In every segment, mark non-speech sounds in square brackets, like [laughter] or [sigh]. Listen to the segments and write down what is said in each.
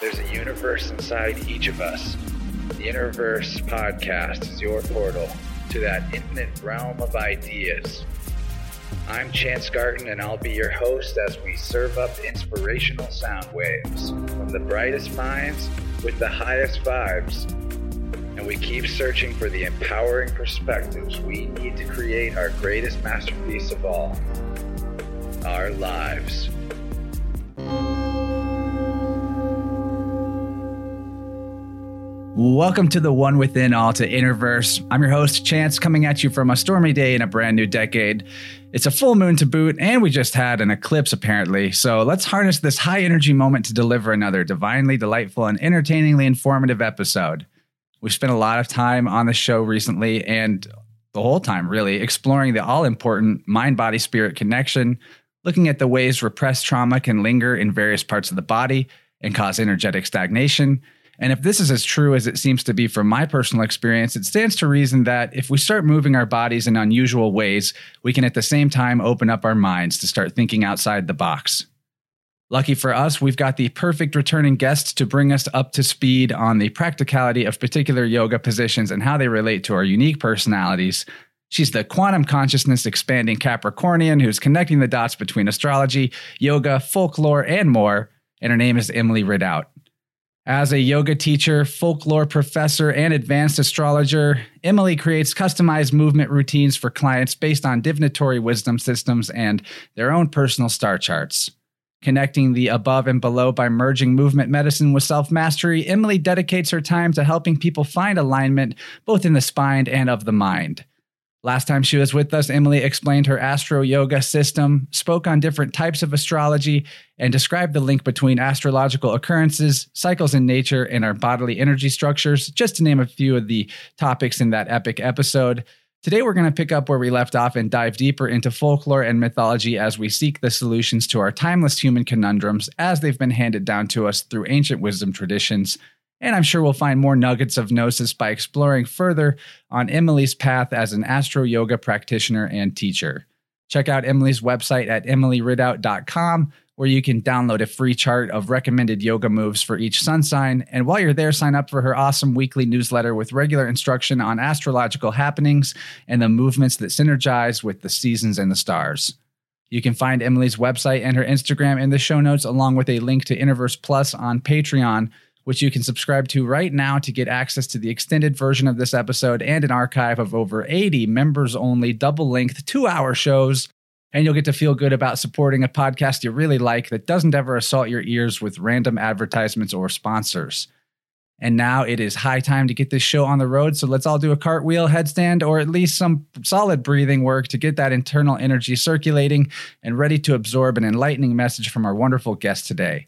There's a universe inside each of us. The Interverse podcast is your portal to that infinite realm of ideas. I'm Chance Garton, and I'll be your host as we serve up inspirational sound waves from the brightest minds with the highest vibes. And we keep searching for the empowering perspectives we need to create our greatest masterpiece of all our lives. Welcome to the One Within All to Interverse. I'm your host, Chance, coming at you from a stormy day in a brand new decade. It's a full moon to boot, and we just had an eclipse apparently. So let's harness this high energy moment to deliver another divinely delightful and entertainingly informative episode. We've spent a lot of time on the show recently and the whole time, really, exploring the all important mind body spirit connection, looking at the ways repressed trauma can linger in various parts of the body and cause energetic stagnation and if this is as true as it seems to be from my personal experience, it stands to reason that if we start moving our bodies in unusual ways, we can at the same time open up our minds to start thinking outside the box. Lucky for us, we've got the perfect returning guest to bring us up to speed on the practicality of particular yoga positions and how they relate to our unique personalities. She's the quantum consciousness expanding Capricornian who's connecting the dots between astrology, yoga, folklore, and more. And her name is Emily Ridout. As a yoga teacher, folklore professor, and advanced astrologer, Emily creates customized movement routines for clients based on divinatory wisdom systems and their own personal star charts. Connecting the above and below by merging movement medicine with self mastery, Emily dedicates her time to helping people find alignment both in the spine and of the mind. Last time she was with us, Emily explained her astro yoga system, spoke on different types of astrology, and described the link between astrological occurrences, cycles in nature, and our bodily energy structures, just to name a few of the topics in that epic episode. Today, we're going to pick up where we left off and dive deeper into folklore and mythology as we seek the solutions to our timeless human conundrums as they've been handed down to us through ancient wisdom traditions. And I'm sure we'll find more nuggets of gnosis by exploring further on Emily's path as an astro yoga practitioner and teacher. Check out Emily's website at emilyridout.com, where you can download a free chart of recommended yoga moves for each sun sign. And while you're there, sign up for her awesome weekly newsletter with regular instruction on astrological happenings and the movements that synergize with the seasons and the stars. You can find Emily's website and her Instagram in the show notes, along with a link to Interverse Plus on Patreon which you can subscribe to right now to get access to the extended version of this episode and an archive of over 80 members only, double length, two hour shows. And you'll get to feel good about supporting a podcast you really like that doesn't ever assault your ears with random advertisements or sponsors. And now it is high time to get this show on the road. So let's all do a cartwheel, headstand, or at least some solid breathing work to get that internal energy circulating and ready to absorb an enlightening message from our wonderful guest today.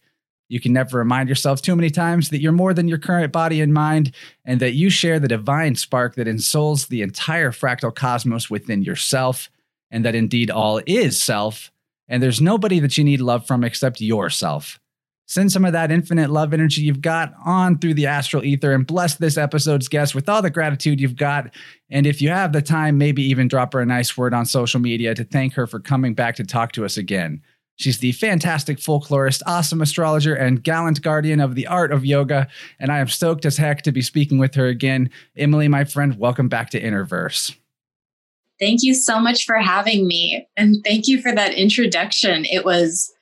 You can never remind yourself too many times that you're more than your current body and mind, and that you share the divine spark that ensouls the entire fractal cosmos within yourself, and that indeed all is self, and there's nobody that you need love from except yourself. Send some of that infinite love energy you've got on through the astral ether and bless this episode's guest with all the gratitude you've got. And if you have the time, maybe even drop her a nice word on social media to thank her for coming back to talk to us again. She's the fantastic folklorist, awesome astrologer, and gallant guardian of the art of yoga. And I am stoked as heck to be speaking with her again. Emily, my friend, welcome back to Interverse. Thank you so much for having me. And thank you for that introduction. It was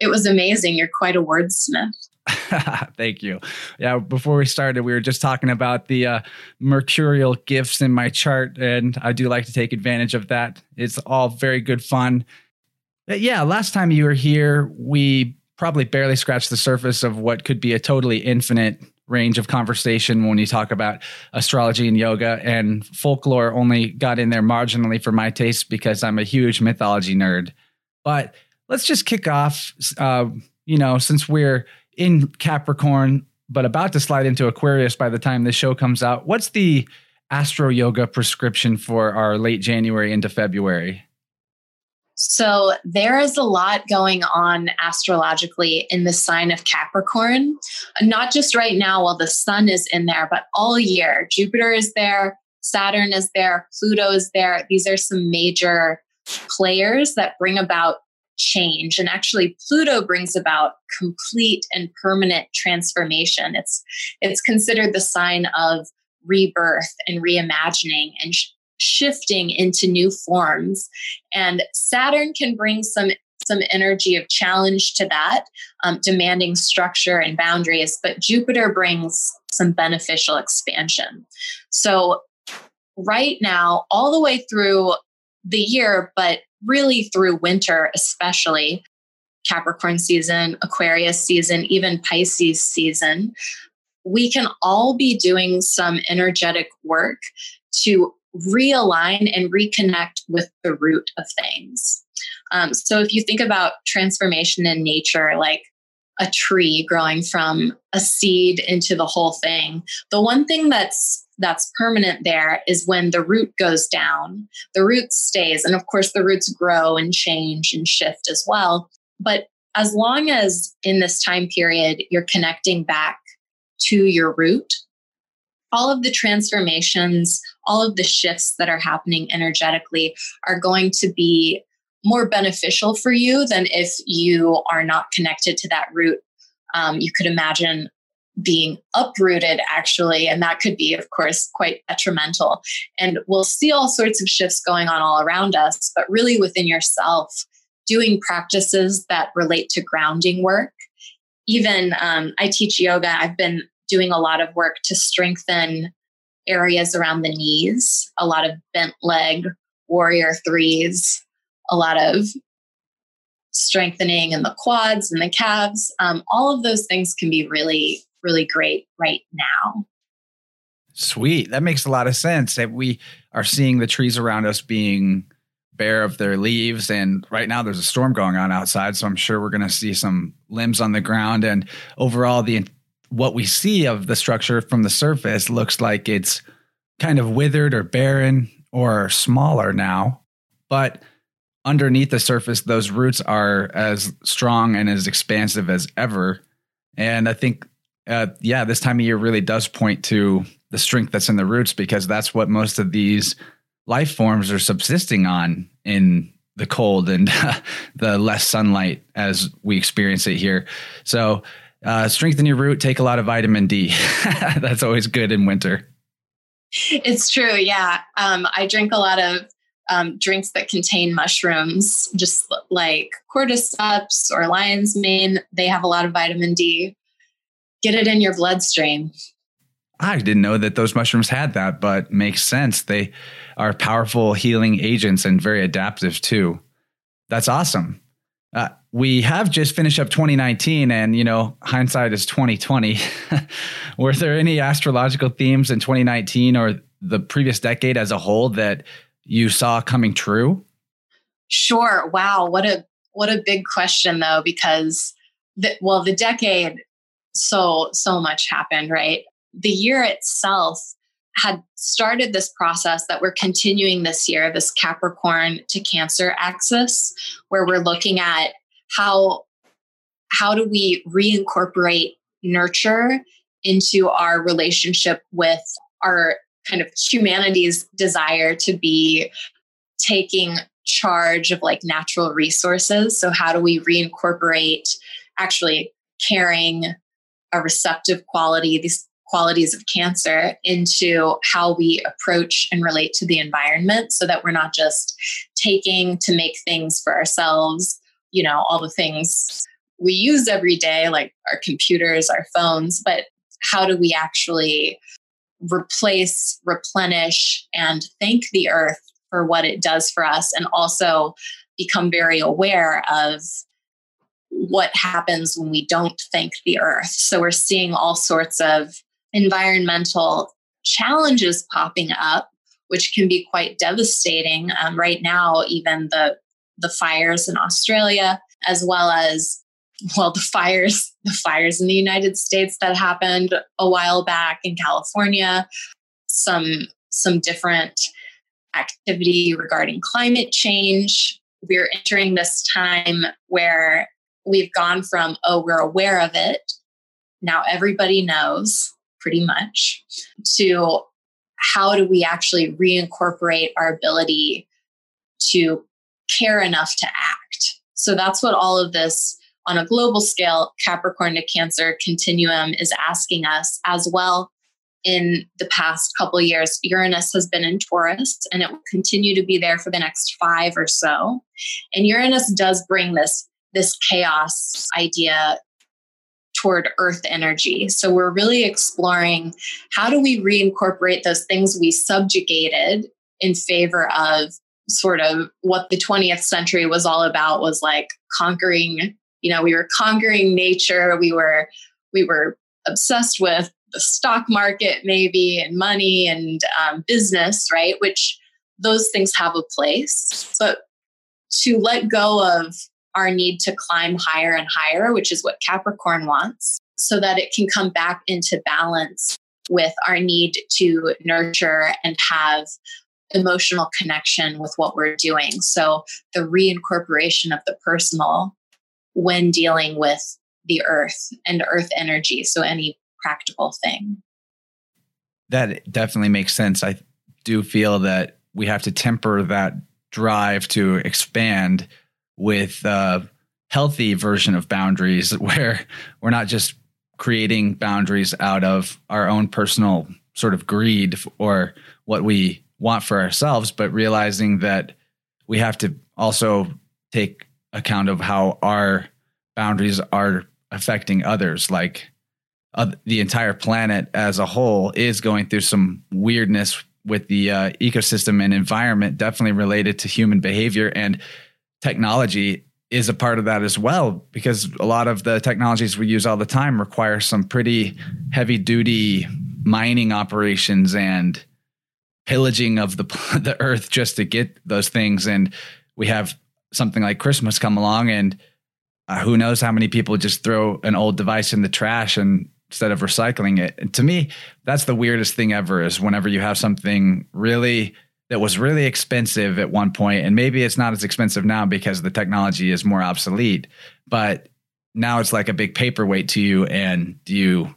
it was amazing. You're quite a wordsmith. [laughs] Thank you. Yeah, before we started, we were just talking about the uh, mercurial gifts in my chart, and I do like to take advantage of that. It's all very good fun. Uh, yeah, last time you were here, we probably barely scratched the surface of what could be a totally infinite range of conversation when you talk about astrology and yoga and folklore only got in there marginally for my taste because I'm a huge mythology nerd. But let's just kick off uh, you know, since we're in Capricorn but about to slide into Aquarius by the time this show comes out, what's the astro yoga prescription for our late January into February? So there is a lot going on astrologically in the sign of Capricorn, not just right now while the sun is in there, but all year. Jupiter is there, Saturn is there, Pluto is there. These are some major players that bring about change and actually pluto brings about complete and permanent transformation it's it's considered the sign of rebirth and reimagining and shifting into new forms. And saturn can bring some some energy of challenge to that um, demanding structure and boundaries but jupiter brings some beneficial expansion. So right now all the way through the year but really through winter, especially Capricorn season, Aquarius season, even Pisces season, we can all be doing some energetic work to realign and reconnect with the root of things. Um, so if you think about transformation in nature, like a tree growing from a seed into the whole thing, the one thing that's that's permanent there is when the root goes down, the root stays. And of course, the roots grow and change and shift as well. But as long as in this time period you're connecting back to your root, all of the transformations, all of the shifts that are happening energetically are going to be more beneficial for you than if you are not connected to that root. Um, you could imagine being uprooted actually and that could be of course quite detrimental. And we'll see all sorts of shifts going on all around us but really within yourself doing practices that relate to grounding work. Even um, i teach yoga. I've been doing a lot of work to strengthen areas around the knees a lot of bent leg warrior threes a lot of strengthening in the quads and the calves um, all of those things can be really really great right now. Sweet. That makes a lot of sense. That we are seeing the trees around us being bare of their leaves. And right now there's a storm going on outside. So I'm sure we're going to see some limbs on the ground. And overall, the what we see of the structure from the surface looks like it's kind of withered or barren or smaller now. But underneath the surface, those roots are as strong and as expansive as ever. And I think uh, yeah, this time of year really does point to the strength that's in the roots because that's what most of these life forms are subsisting on in the cold and [laughs] the less sunlight as we experience it here. So, uh, strengthen your root, take a lot of vitamin D. [laughs] that's always good in winter. It's true. Yeah. Um, I drink a lot of um, drinks that contain mushrooms, just like cordyceps or lion's mane. They have a lot of vitamin D get it in your bloodstream. I didn't know that those mushrooms had that, but makes sense. They are powerful healing agents and very adaptive too. That's awesome. Uh, we have just finished up 2019 and you know hindsight is 2020 [laughs] were there any astrological themes in 2019 or the previous decade as a whole that you saw coming true? Sure. Wow. What a what a big question though because the, well the decade so so much happened right? The year itself had started this process that we're continuing this year this capricorn to cancer axis where we're looking at how how do we reincorporate nurture into our relationship with our kind of humanity's desire to be taking charge of like natural resources. So how do we reincorporate actually caring a receptive quality, these qualities of cancer into how we approach and relate to the environment so that we're not just taking to make things for ourselves, you know, all the things we use every day, like our computers, our phones, but how do we actually replace, replenish, and thank the earth for what it does for us and also become very aware of what happens when we don't thank the earth. So we're seeing all sorts of environmental challenges popping up, which can be quite devastating. Um, right now, even the the fires in Australia, as well as well the fires the fires in the United States that happened a while back in California, some some different activity regarding climate change. We're entering this time where we've gone from, oh, we're aware of it. Now everybody knows pretty much to how do we actually reincorporate our ability to care enough to act So that's what all of this on a global scale, Capricorn to Cancer continuum is asking us as well. In the past couple years, Uranus has been in Taurus and it will continue to be there for the next five or so. And Uranus does bring this, this chaos idea toward earth energy. So we're really exploring how do we reincorporate those things we subjugated in favor of sort of what the 20th century was all about was like conquering you know we were conquering nature. We were we were obsessed with the stock market maybe and money and um, business right? Which those things have a place. But to let go of our need to climb higher and higher which is what capricorn wants so that it can come back into balance with our need to nurture and have emotional connection with what we're doing so the reincorporation of the personal when dealing with the earth and earth energy. So, any practical thing. That definitely makes sense. I do feel that we have to temper that drive to expand with a healthy version of boundaries [laughs] where we're not just creating boundaries out of our own personal sort of greed or what we want for ourselves, but realizing that we have to also take account of how our boundaries are affecting others. Like uh, the entire planet as a whole is going through some weirdness with the uh, ecosystem and environment definitely related to human behavior. And technology is a part of that as well because a lot of the technologies we use all the time require some pretty heavy duty mining operations and pillaging of the [laughs] the earth just to get those things and we have something like Christmas come along and uh, who knows how many people just throw an old device in the trash and instead of recycling it. And to me, that's the weirdest thing ever is whenever you have something really that was really expensive at one point and maybe it's not as expensive now because the technology is more obsolete, but now it's like a big paperweight to you and do you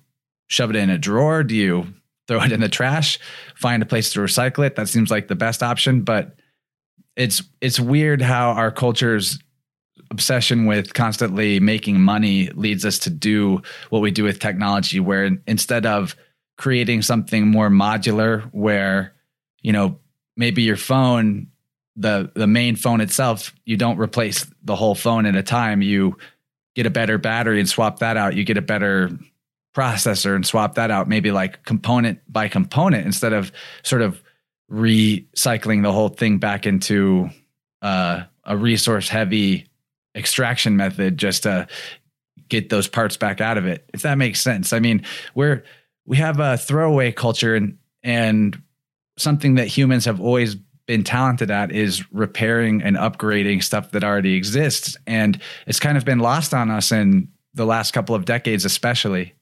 shove it in a drawer? Do you throw it in the trash? Find a place to recycle it? That seems like the best option, but it's it's weird how our cultures obsession with constantly making money leads us to do what we do with technology where instead of creating something more modular where you know maybe your phone the the main phone itself you don't replace the whole phone at a time you get a better battery and swap that out you get a better processor and swap that out maybe like component by component instead of sort of recycling the whole thing back into uh, a resource heavy extraction method just to get those parts back out of it. If that makes sense. I mean, we're we have a throwaway culture and and something that humans have always been talented at is repairing and upgrading stuff that already exists. And it's kind of been lost on us in the last couple of decades especially.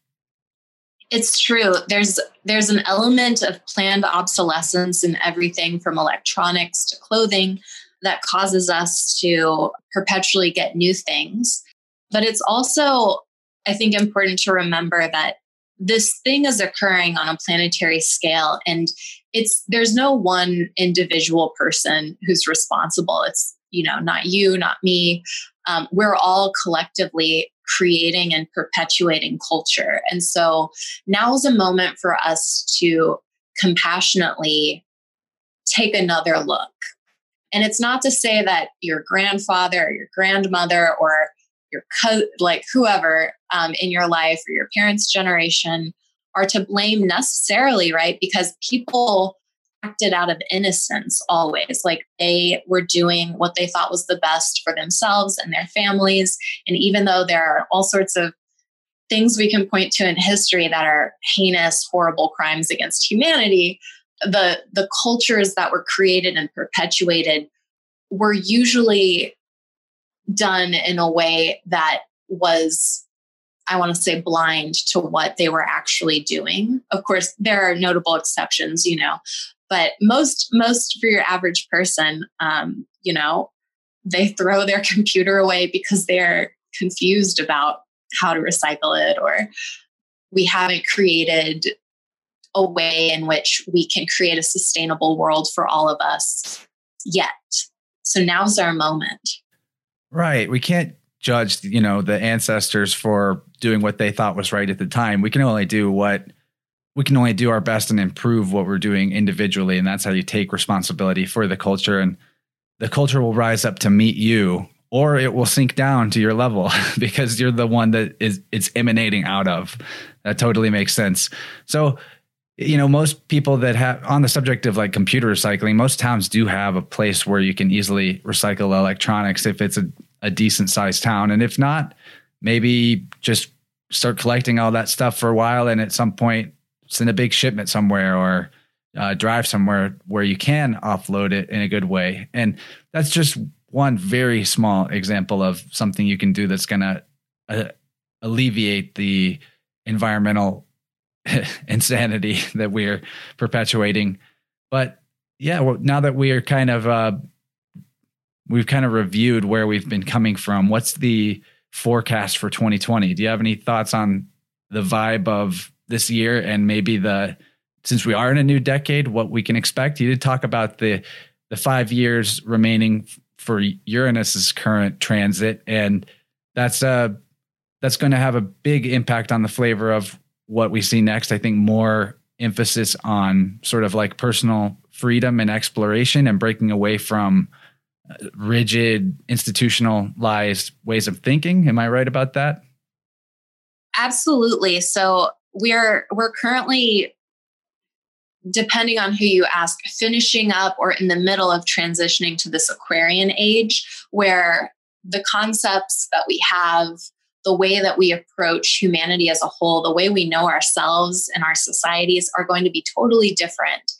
It's true. There's there's an element of planned obsolescence in everything from electronics to clothing that causes us to perpetually get new things. But it's also, I think, important to remember that this thing is occurring on a planetary scale and it's there's no one individual person who's responsible. It's you know not you not me. Um, we're all collectively creating and perpetuating culture. And so now is a moment for us to compassionately take another look. And it's not to say that your grandfather or your grandmother or your co- like whoever um, in your life or your parents' generation are to blame necessarily, right? Because people acted out of innocence always. Like they were doing what they thought was the best for themselves and their families. And even though there are all sorts of things we can point to in history that are heinous, horrible crimes against humanity, the the cultures that were created and perpetuated were usually done in a way that was i want to say blind to what they were actually doing of course there are notable exceptions you know but most most for your average person um, you know they throw their [laughs] computer away because they're confused about how to recycle it or we haven't created a way in which we can create a sustainable world for all of us yet. So now's our moment. Right. We can't judge, you know, the ancestors for doing what they thought was right at the time. We can only do what we can only do our best and improve what we're doing individually. And that's how you take responsibility for the culture. And the culture will rise up to meet you or it will sink down to your level [laughs] because you're the one that is it's emanating out of. That totally makes sense. So, you know, most people that have on the subject of like computer recycling, most towns do have a place where you can easily recycle electronics if it's a, a decent sized town. And if not, maybe just start collecting all that stuff for a while and at some point send a big shipment somewhere or uh, drive somewhere where you can offload it in a good way. And that's just one very small example of something you can do that's going to uh, alleviate the environmental [laughs] insanity [laughs] that we're perpetuating. But yeah, well, now that we are kind of uh, we've kind of reviewed where we've been coming from. What's the forecast for 2020? Do you have any thoughts on the vibe of this year and maybe the since we are in a new decade, what we can expect? You did talk about the the five years remaining for Uranus's current transit, and that's uh that's going to have a big impact on the flavor of what we see next. I think more emphasis on sort of like personal freedom and exploration and breaking away from rigid institutionalized ways of thinking. Am I right about that? Absolutely. So we're we're currently depending on who you ask, finishing up or in the middle of transitioning to this Aquarian age, where the concepts that we have, the way that we approach humanity as a whole, the way we know ourselves and our societies are going to be totally different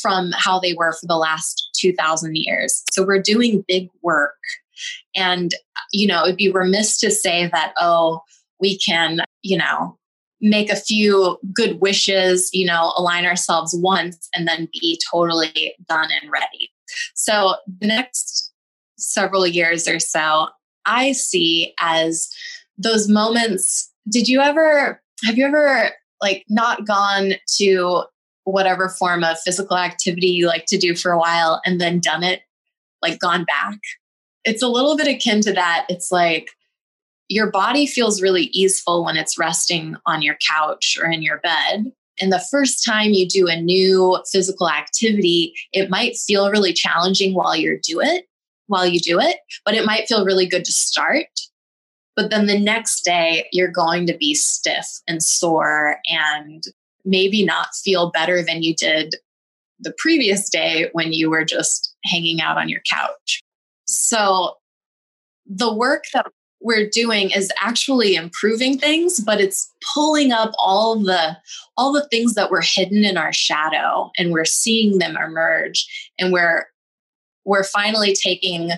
from how they were for the last 2000 years. So we're doing big work. And, you know, it'd be remiss to say that, oh, we can, you know, make a few good wishes, you know, align ourselves once and then be totally done and ready. So the next several years or so, I see as those moments. Did you ever, have you ever like not gone to whatever form of physical activity you like to do for a while and then done it, like gone back? It's a little bit akin to that. It's like, your body feels really easeful when it's resting on your couch or in your bed. And the first time you do a new physical activity, it might feel really challenging while you do it, while you do it, but it might feel really good to start. But then the next day, you're going to be stiff and sore and maybe not feel better than you did the previous day when you were just hanging out on your couch. So, the work that we're doing is actually improving things but it's pulling up all the all the things that were hidden in our shadow and we're seeing them emerge and we're we're finally taking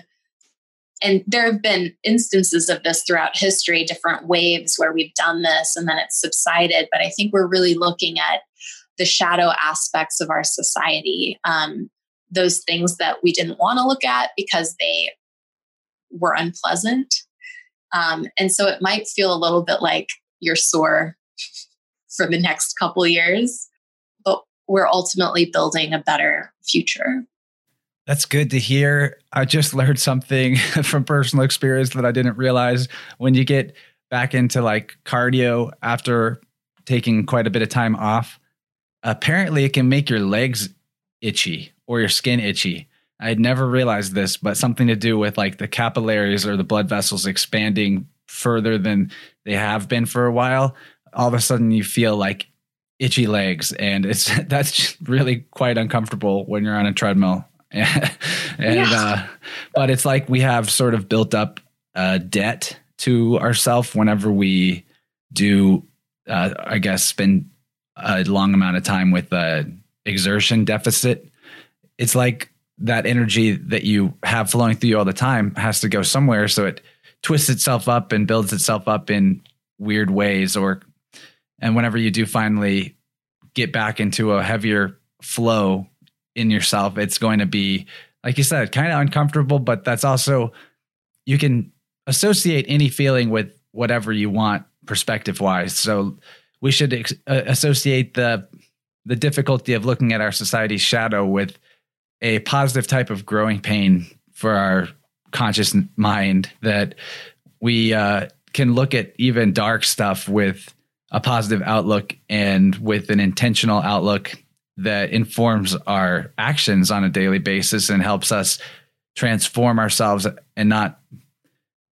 and there have been instances of this throughout history different waves where we've done this and then it's subsided but i think we're really looking at the shadow aspects of our society um, those things that we didn't want to look at because they were unpleasant um, and so it might feel a little bit like you're sore [laughs] for the next couple years, but we're ultimately building a better future. That's good to hear. I just learned something [laughs] from personal experience that I didn't realize. When you get back into like cardio after taking quite a bit of time off, apparently it can make your legs itchy or your skin itchy. I had never realized this, but something to do with like the capillaries or the blood vessels expanding further than they have been for a while. All of a sudden, you feel like itchy legs, and it's [laughs] that's really quite uncomfortable when you're on a treadmill. [laughs] and yeah. uh, but it's like we have sort of built up a debt to ourselves whenever we do, uh, I guess, spend a long amount of time with a exertion deficit. It's like that energy that you have flowing through you all the time has to go somewhere. So it twists itself up and builds itself up in weird ways. Or, and whenever you do finally get back into a heavier flow in yourself, it's going to be, like you said, kind of uncomfortable, but that's also, you can associate any feeling with whatever you want perspective wise. So we should ex- uh, associate the, the difficulty of looking at our society's shadow with a positive type of growing pain for our conscious mind that we uh, can look at even dark stuff with a positive outlook and with an intentional outlook that informs our actions on a daily basis and helps us transform ourselves and not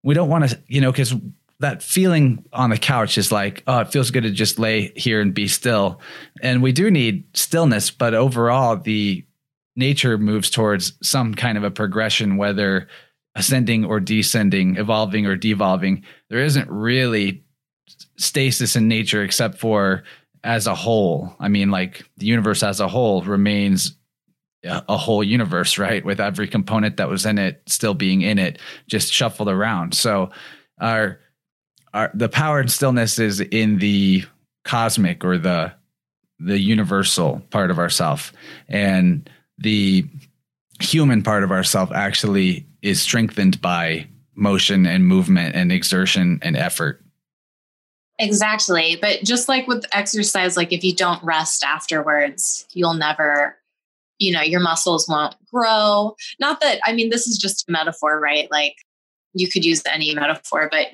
we don't want to you know because that feeling on the couch is like oh it feels good to just lay here and be still. And we do need stillness but overall the nature moves towards some kind of a progression whether ascending or descending evolving or devolving. There isn't really stasis in nature except for as a whole. I mean, like the universe as a whole remains a whole universe, right? With every component that was in it still being in it, just shuffled around. So our our the power and stillness is in the cosmic or the the universal part of ourself. And the human part of ourself actually is strengthened by motion and movement and exertion and effort. Exactly. But just like with exercise, like if you don't rest afterwards, you'll never, you know, your muscles won't grow. Not that, I mean, this is just a metaphor, right? Like you could use any metaphor, but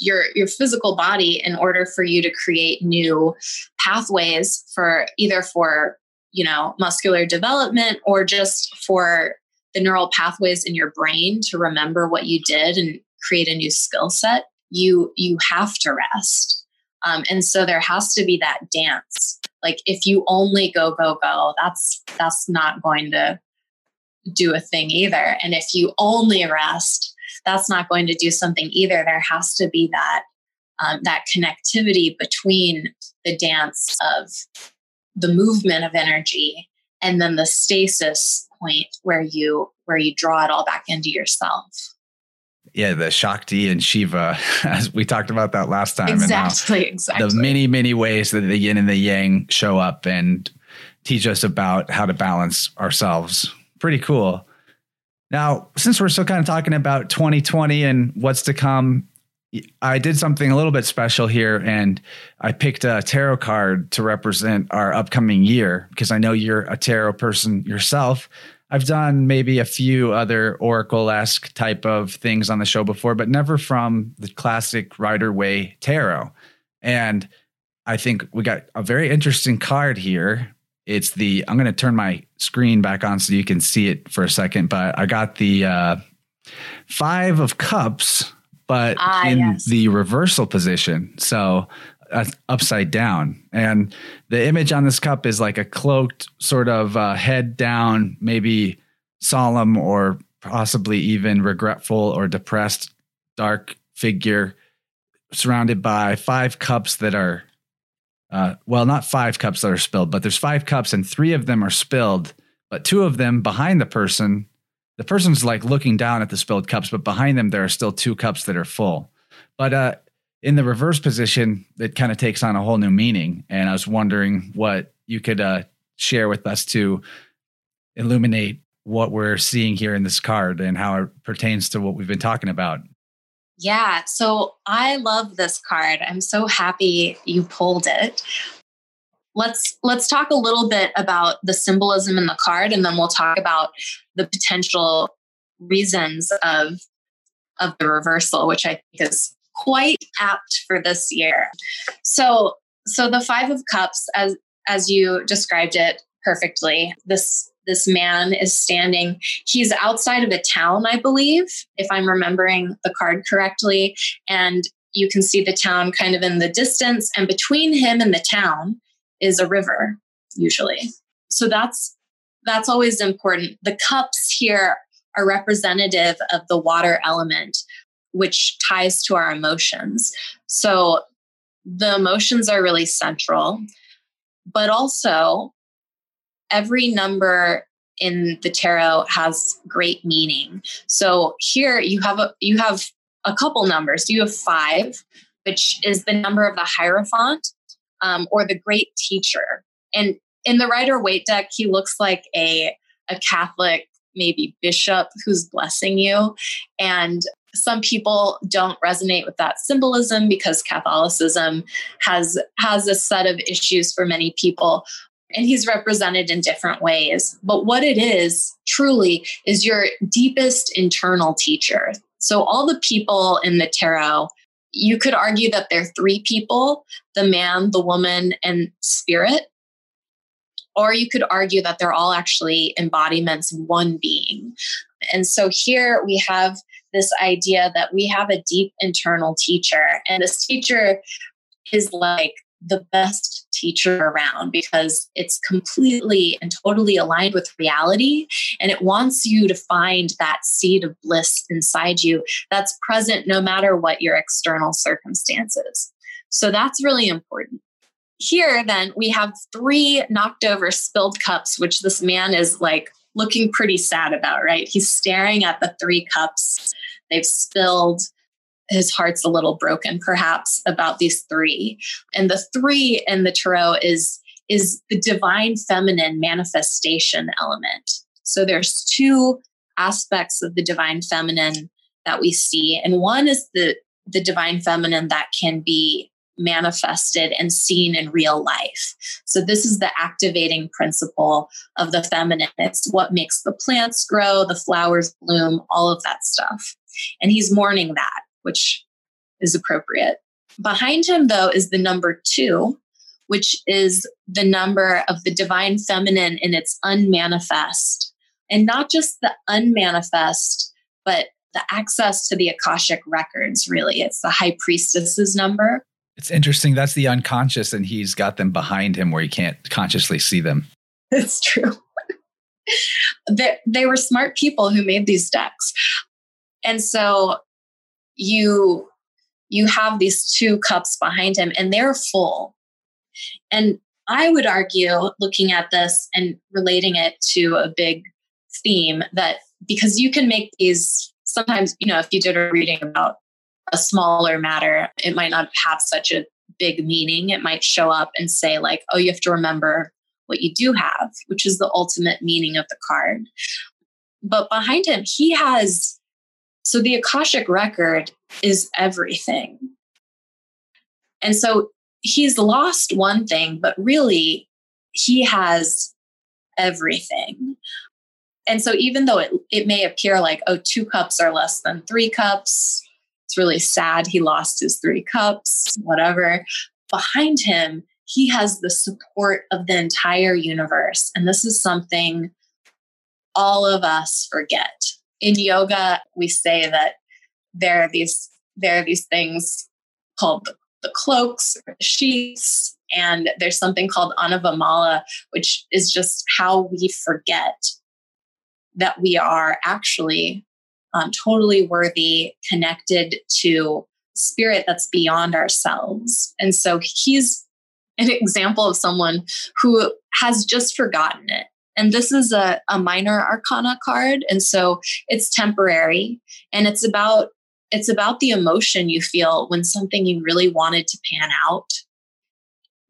your your physical body in order for you to create new pathways for either for you know muscular development or just for the neural pathways in your brain to remember what you did and create a new skill set you you have to rest um, and so there has to be that dance. Like if you only go, go, go, that's that's not going to do a thing either. And if you only rest, that's not going to do something either. There has to be that um, that connectivity between the dance of the movement of energy and then the stasis point where you where you draw it all back into yourself yeah, the Shakti and Shiva, [laughs] as we talked about that last time. Exactly, exactly. The many, many ways that the yin and the yang show up and teach us about how to balance ourselves. Pretty cool. Now, since we're still kind of talking about 2020 and what's to come, I did something a little bit special here and I picked a tarot card to represent our upcoming year because I know you're a tarot person yourself. I've done maybe a few other Oracle esque type of things on the show before, but never from the classic Rider Waite tarot. And I think we got a very interesting card here. It's the, I'm going to turn my screen back on so you can see it for a second, but I got the uh, Five of Cups, but ah, in yes. the reversal position. So uh, upside down. And the image on this cup is like a cloaked sort of uh, head down, maybe solemn or possibly even regretful or depressed, dark figure surrounded by five cups that are, uh, well, not five cups that are spilled, but there's five cups and three of them are spilled, but two of them behind the person. The person's like looking down at the spilled cups, but behind them there are still two cups that are full. But uh, in the reverse position, it kind of takes on a whole new meaning. And I was wondering what you could uh, share with us to illuminate what we're seeing here in this card and how it pertains to what we've been talking about. Yeah, so I love this card. I'm so happy you pulled it. Let's let's talk a little bit about the symbolism in the card and then we'll talk about the potential reasons of of the reversal, which I think is quite apt for this year. So, so the 5 of cups as as you described it perfectly. This this man is standing he's outside of a town i believe if i'm remembering the card correctly and you can see the town kind of in the distance and between him and the town is a river usually so that's that's always important the cups here are representative of the water element which ties to our emotions. So the emotions are really central, but also every number in the tarot has great meaning. So here you have a you have a couple numbers. You have five, which is the number of the Hierophant um, or the great teacher. And in the Rider Waite deck, he looks like a a Catholic maybe bishop who's blessing you and some people don't resonate with that symbolism because Catholicism has has a set of issues for many people. and he's represented in different ways. But what it is truly is your deepest internal teacher. So, all the people in the tarot, you could argue that they're three people the man, the woman, and spirit. Or you could argue that they're all actually embodiments in one being. And so here we have this idea that we have a deep internal teacher, and this teacher is like the best teacher around because it's completely and totally aligned with reality. And it wants you to find that seed of bliss inside you that's present no matter what your external circumstances. So that's really important. Here, then, we have three knocked over spilled cups, which this man is like looking pretty sad about, right? He's staring at the three cups. They've spilled his heart's a little broken perhaps about these three and the three in the tarot is is the divine feminine manifestation element so there's two aspects of the divine feminine that we see and one is the the divine feminine that can be manifested and seen in real life. So, this is the activating principle of the feminine. It's what makes the plants grow, the flowers bloom, all of that stuff. And he's mourning that which is appropriate. Behind him, though, is the number two, which is the number of the divine feminine in its unmanifest. And not just the unmanifest, but the access to the Akashic records, really. It's the high priestess's number. It's interesting. That's the unconscious, and he's got them behind him where you can't consciously see them. [laughs] It's true. [laughs] they, they were smart people who made these decks. And so you you have these two cups behind him and they're full and i would argue looking at this and relating it to a big theme that because you can make these sometimes you know if you did a reading about a smaller matter it might not have such a big meaning it might show up and say like oh you have to remember what you do have which is the ultimate meaning of the card but behind him he has so the Akashic record is everything. And so he's lost one thing, but really he has everything. And so even though it, it may appear like, oh, two cups are less than three cups, it's really sad he lost his three cups, whatever. Behind him, he has the support of the entire universe. And this is something all of us forget in yoga we say that there are these there are these things called the, the cloaks or the sheets and there's something called anavamala which is just how we forget that we are actually um, totally worthy connected to spirit that's beyond ourselves. And so he's an example of someone who has just forgotten it. And this is a, a minor arcana card. And so it's temporary. And it's about it's about the emotion you feel when something you really wanted to pan out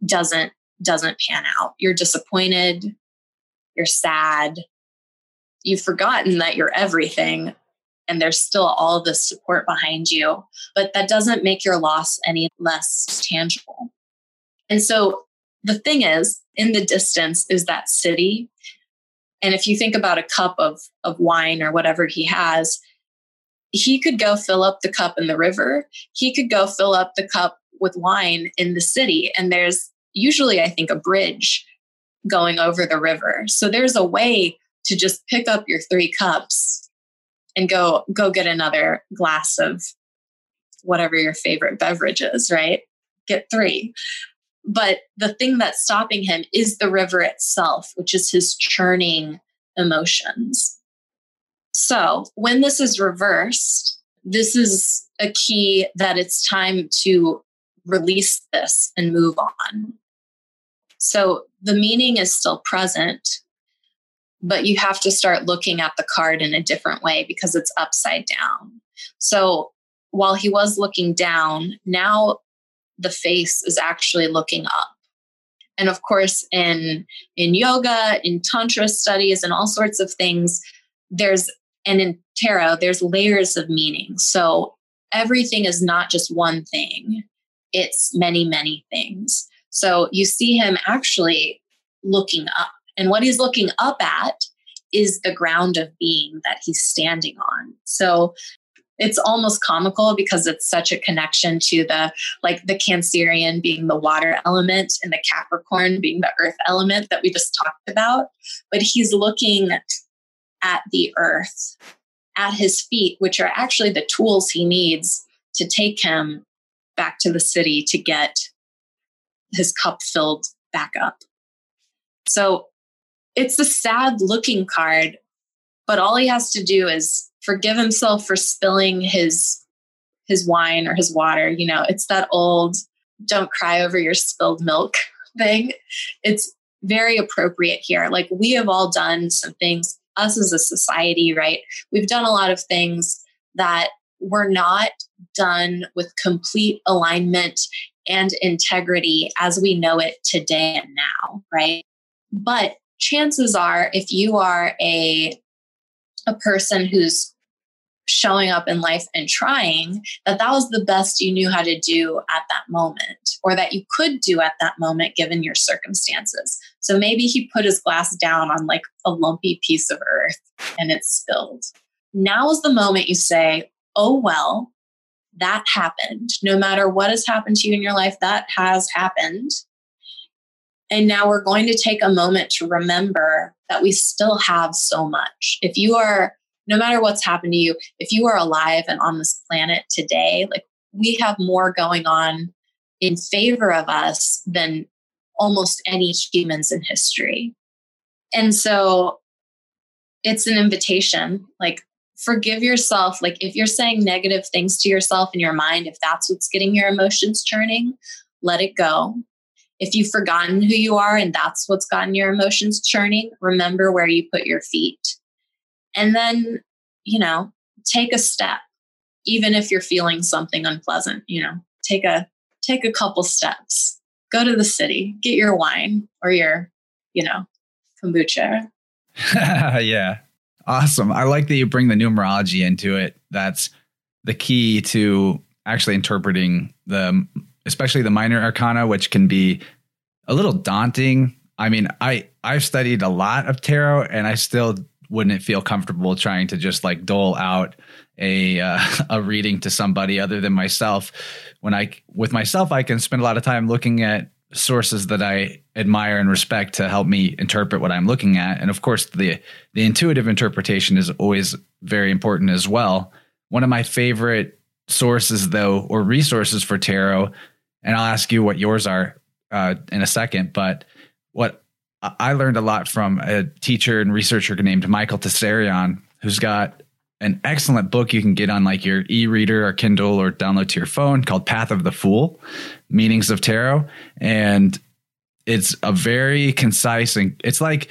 doesn't doesn't pan out. You're disappointed, you're sad, you've forgotten that you're everything and there's still all this support behind you, but that doesn't make your loss any less tangible. And so the thing is, in the distance is that city. And if you think about a cup of, of wine or whatever he has, he could go fill up the cup in the river. He could go fill up the cup with wine in the city. And there's usually, I think, a bridge going over the river. So there's a way to just pick up your three cups and go go get another glass of whatever your favorite beverage is, right? Get three. But the thing that's stopping him is the river itself, which is his churning emotions. So when this is reversed, this is a key that it's time to release this and move on. So the meaning is still present, but you have to start looking at the card in a different way because it's upside down. So while he was looking down, now the face is actually looking up and of course in in yoga in tantra studies and all sorts of things there's and in tarot there's layers of meaning so everything is not just one thing it's many many things so you see him actually looking up. And what he's looking up at is the ground of being that he's standing on. So it's almost comical because it's such a connection to the like the cancerian being the water element and the capricorn being the earth element that we just talked about but he's looking at the earth at his feet which are actually the tools he needs to take him back to the city to get his cup filled back up so it's a sad looking card but all he has to do is forgive himself for spilling his his wine or his water you know? It's that old don't cry over your spilled milk [laughs] thing. It's very appropriate here. Like we have all done some things us as a society right? We've done a lot of things that were not done with complete alignment and integrity as we know it today and now right? But chances are if you are a a person who's showing up in life and trying that that was the best you knew how to do at that moment or that you could do at that moment given your circumstances. So maybe he put his glass down on like a lumpy piece of earth and it spilled. Now is the moment you say oh well that happened. No matter what has happened to you in your life that has happened and now we're going to take a moment to remember that we still have so much. If you are, no matter what's happened to you, if you are alive and on this planet today, like we have more going on in favor of us than almost any humans in history. And so it's an invitation like forgive yourself like if you're saying negative things to yourself in your mind if that's what's getting your emotions churning let it go if you've forgotten who you are and that's what's gotten your emotions churning, remember where you put your feet. And then, you know, take a step. Even if you're feeling something unpleasant, you know, take a take a couple steps. Go to the city, get your wine or your, you know, kombucha. [laughs] yeah. Awesome. I like that you bring the numerology into it. That's the key to actually interpreting the especially the minor arcana, which can be a little daunting. I mean, I I've studied a lot of tarot, and I still wouldn't feel comfortable trying to just like dole out a uh, [laughs] a reading to somebody other than myself. When I with myself, I can spend a lot of time looking at sources that I admire and respect to help me interpret what I'm looking at. And of course, the the intuitive interpretation is always very important as well. One of my favorite sources though or resources for tarot and I'll ask you what yours are uh, in a second. But what I learned a lot from a teacher and researcher named Michael Tsarion, who's got an excellent book you can get on like your e-reader or Kindle or download to your phone called Path of the Fool: Meanings of Tarot, and it's a very concise and it's like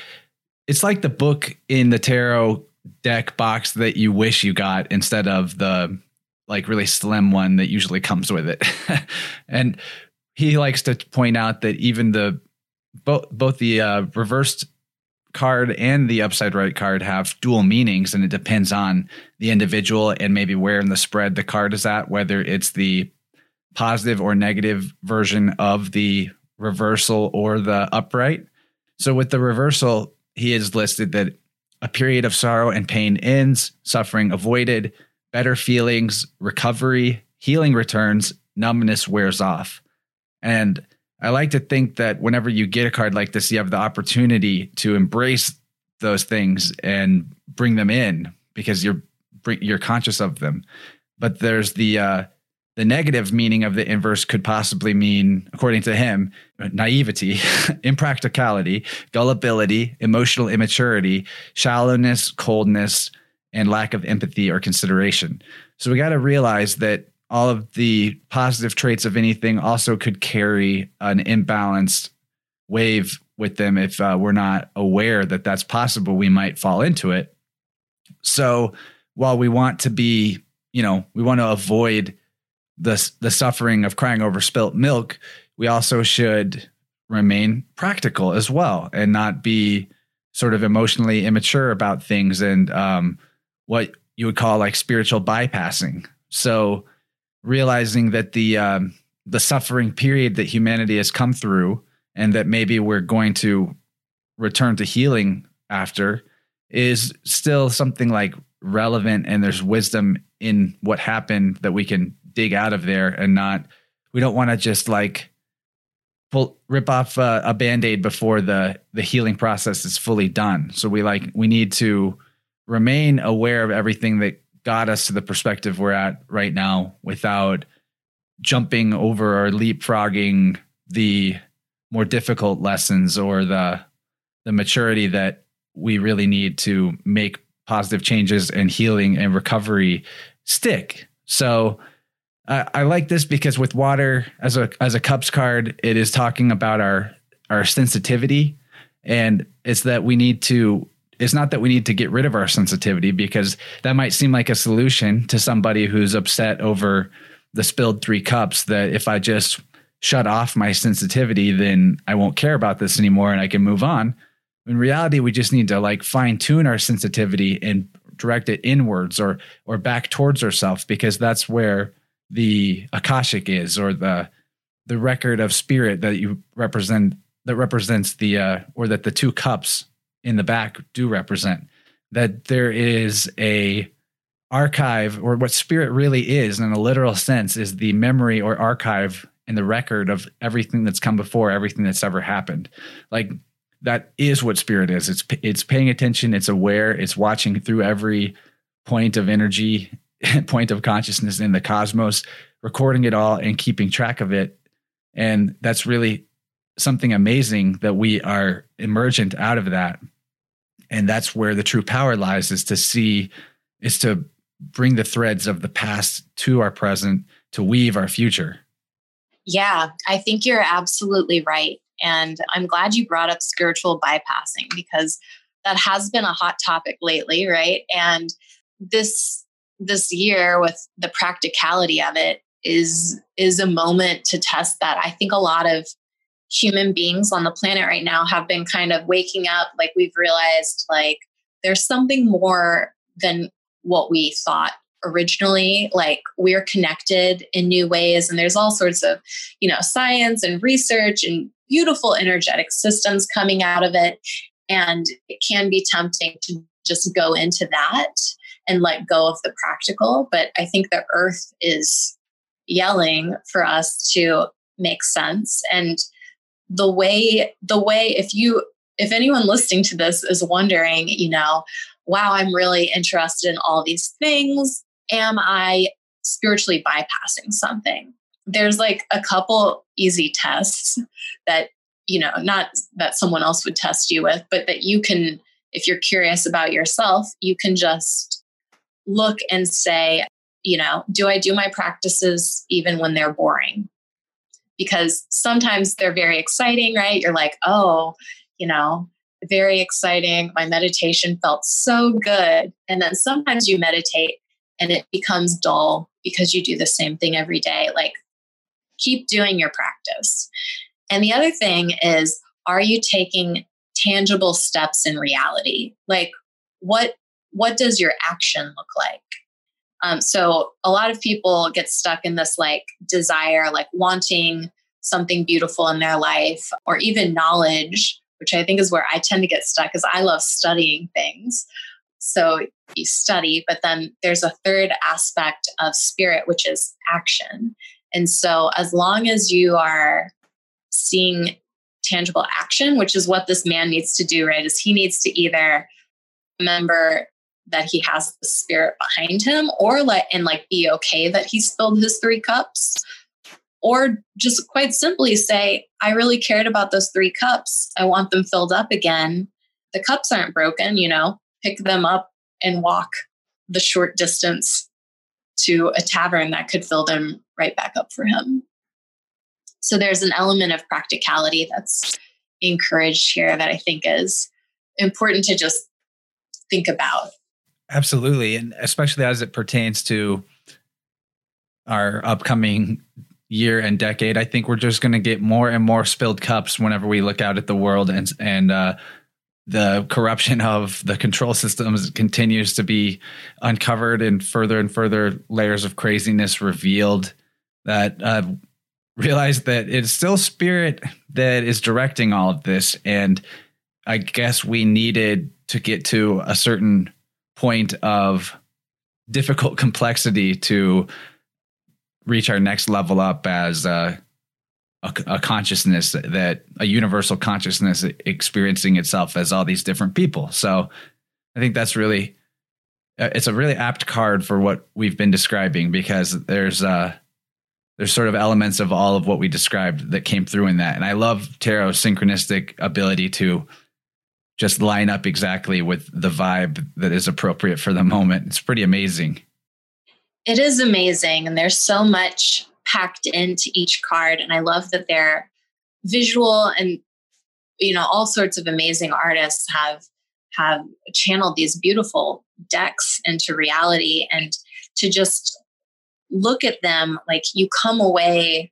it's like the book in the tarot deck box that you wish you got instead of the like really slim one that usually comes with it. [laughs] and he likes to point out that even the both both the uh, reversed card and the upside right card have dual meanings and it depends on the individual and maybe where in the spread the card is at whether it's the positive or negative version of the reversal or the upright so with the reversal he has listed that a period of sorrow and pain ends suffering avoided better feelings, recovery, healing returns, numbness wears off. And I like to think that whenever you get a card like this, you have the opportunity to embrace those things and bring them in because you're you're conscious of them. But there's the uh, the negative meaning of the inverse could possibly mean, according to him, naivety, [laughs] impracticality, gullibility, emotional immaturity, shallowness, coldness, and lack of empathy or consideration. So we got to realize that all of the positive traits of anything also could carry an imbalanced wave with them if uh, we're not aware that that's possible we might fall into it so while we want to be you know we want to avoid the the suffering of crying over spilt milk we also should remain practical as well and not be sort of emotionally immature about things and um, what you would call like spiritual bypassing. So realizing that the um, the suffering period that humanity has come through, and that maybe we're going to return to healing after is still something like relevant and there's wisdom in what happened that we can dig out of there and not we don't want to just like pull rip off a, a, band-aid before the the healing process is fully done so we like we need to remain aware of everything that got us to the perspective we're at right now without jumping over or leapfrogging the more difficult lessons or the the maturity that we really need to make positive changes and healing and recovery stick. So I like this because with water as a as a cups card, it is talking about our our sensitivity, and it's that we need to. It's not that we need to get rid of our sensitivity because that might seem like a solution to somebody who's upset over the spilled three cups. That if I just shut off my sensitivity, then I won't care about this anymore and I can move on. In reality, we just need to like fine tune our sensitivity and direct it inwards or or back towards ourselves because that's where the akashic is or the the record of spirit that you represent that represents the uh, or that the two cups in the back do represent that there is a archive or what spirit really is in a literal sense is the memory or archive and the record of everything that's come before everything that's ever happened. Like that is what spirit is. It's it's paying attention it's aware it's watching through every point of energy [laughs] point of consciousness in the cosmos recording it all and keeping track of it. And that's really something amazing that we are emergent out of that and that's where the true power lies is to see is to bring the threads of the past to our present to weave our future yeah i think you're absolutely right and I'm glad you brought up spiritual bypassing because that has been a hot topic lately, right? And this this year with the practicality of it is is a moment to test that. I think a lot of human beings on the planet right now have been kind of waking up like we've realized like there's something more than what we thought originally. Like we're connected in new ways and there's all sorts of you know science and research and beautiful energetic systems coming out of it and it can be tempting to just go into that and let go of the practical. But i think the earth is yelling for us to make sense and the way the way if you if anyone listening to this is wondering you know wow i'm really interested in all these things am I spiritually bypassing something? There's like a couple easy tests that, you know, not that someone else would test you with, but that you can, if you're curious about yourself, you can just look and say, you know, do I do my practices even when they're boring? Because sometimes they're very exciting, right? You're like, oh, you know, very exciting. My meditation felt so good. And then sometimes you meditate and it becomes dull because you do the same thing every day. Like, keep doing your practice. And the other thing is, are you taking tangible steps in reality? Like, what what does your action look like? Um, so a lot of people get stuck in this like desire, like wanting something beautiful in their life, or even knowledge, which I think is where I tend to get stuck because I love studying things. So you study, but then there's a third aspect of spirit, which is action. And so as long as you are seeing tangible action, which is what this man needs to do, right? Is he needs to either remember that he has the spirit behind him or let and like be okay that he spilled his three cups or just quite simply say i really cared about those three cups i want them filled up again the cups aren't broken you know pick them up and walk the short distance to a tavern that could fill them right back up for him. So there's an element of practicality that's encouraged here that I think is important to just think about. Absolutely. And especially as it pertains to our upcoming year and decade, I think we're just going to get more and more spilled cups whenever we look out at the world and, and, uh, the corruption of the control systems continues to be uncovered and further and further layers of craziness revealed that uh, realize that it's still spirit that is directing all of this and I guess we needed to get to a certain point of difficult complexity to reach our next level up as a, a, a, consciousness that a universal consciousness experiencing itself as all these different people. So I think that's really uh, it's a really apt card for what we've been describing because there's uh there's sort of elements of all of what we described that came through in that. And I love tarot's synchronistic ability to just line up exactly with the vibe that is appropriate for the moment. It's pretty amazing. It is amazing. And there's so much packed into each card. And I love that they're visual and, you know, all sorts of amazing artists have have channeled these beautiful decks into reality and to just look at them like you come away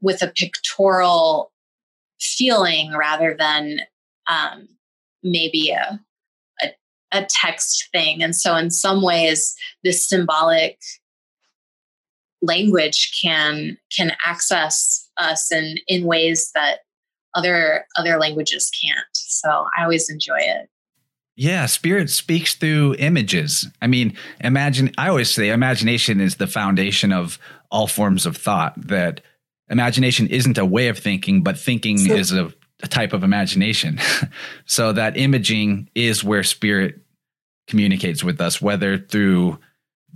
with a pictorial feeling rather than um, maybe a, a, a text thing. And so, in some ways, this symbolic language can can access us in in ways that other other languages can't. So I always enjoy it. Yeah, spirit speaks through images. I mean, imagine I always say imagination is the foundation of all forms of thought that imagination isn't a way of thinking, but thinking so, is a a type of imagination. [laughs] so that imaging is where spirit communicates with us, whether through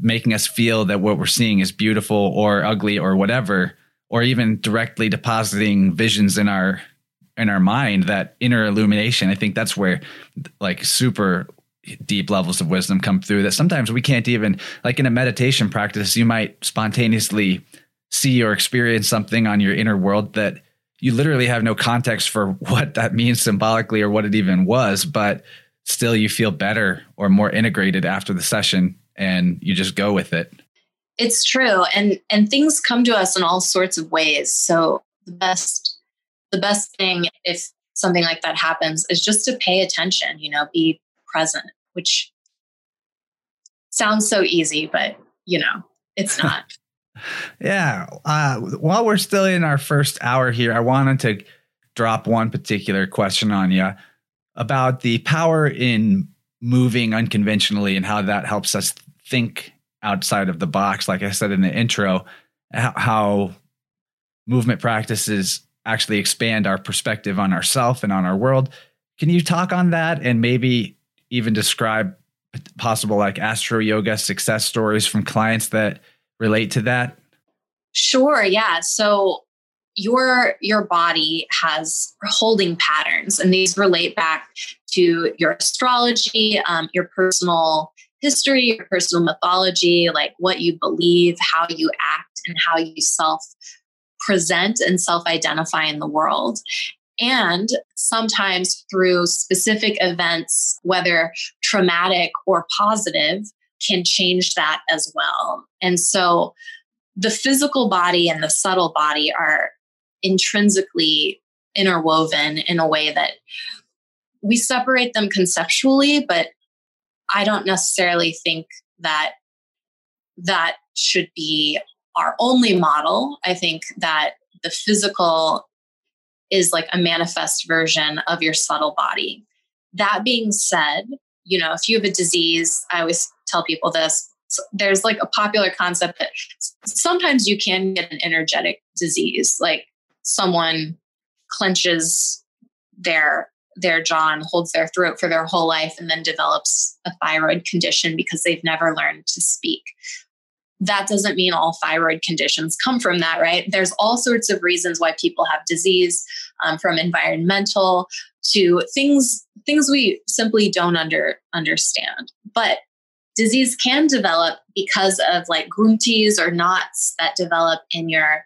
making us feel that what we're seeing is beautiful or ugly or whatever, or even directly depositing visions in our in our mind, that inner illumination. I think that's where like super deep levels of wisdom come through that sometimes we can't even like in a meditation practice, you might spontaneously see or experience something on your inner world that you literally have no context for what that means symbolically or what it even was, but still you feel better or more integrated after the session and you just go with it. It's true. And and things come to us in all sorts of ways. So the best the best thing if something like that happens is just to pay attention, you know, be present, which sounds so easy, but you know, it's [laughs] not. Yeah. Uh, while we're still in our first hour here, I wanted to drop one particular question on you about the power in moving unconventionally and how that helps us think outside of the box. Like I said in the intro, how movement practices actually expand our perspective on ourself and on our world. Can you talk on that and maybe even describe possible like astro yoga success stories from clients that relate to that? Sure, yeah. So your your body has holding patterns and these relate back to your astrology um, your personal history your personal mythology like what you believe how you act and how you self present and self identify in the world and sometimes through specific events whether traumatic or positive can change that as well. And so the physical body and the subtle body are intrinsically interwoven in a way that we separate them conceptually, but I don't necessarily think that that should be our only model. I think that the physical is like a manifest version of your subtle body. That being said, you know, if you have a disease, I always tell people this. There's like a popular concept that sometimes you can get an energetic disease, like someone clenches their their jaw and holds their throat for their whole life and then develops a thyroid condition because they've never learned to speak. That doesn't mean all thyroid conditions come from that, right? There's all sorts of reasons why people have disease, um, from environmental to things things we simply don't under understand. But disease can develop because of like granthis or knots that develop in your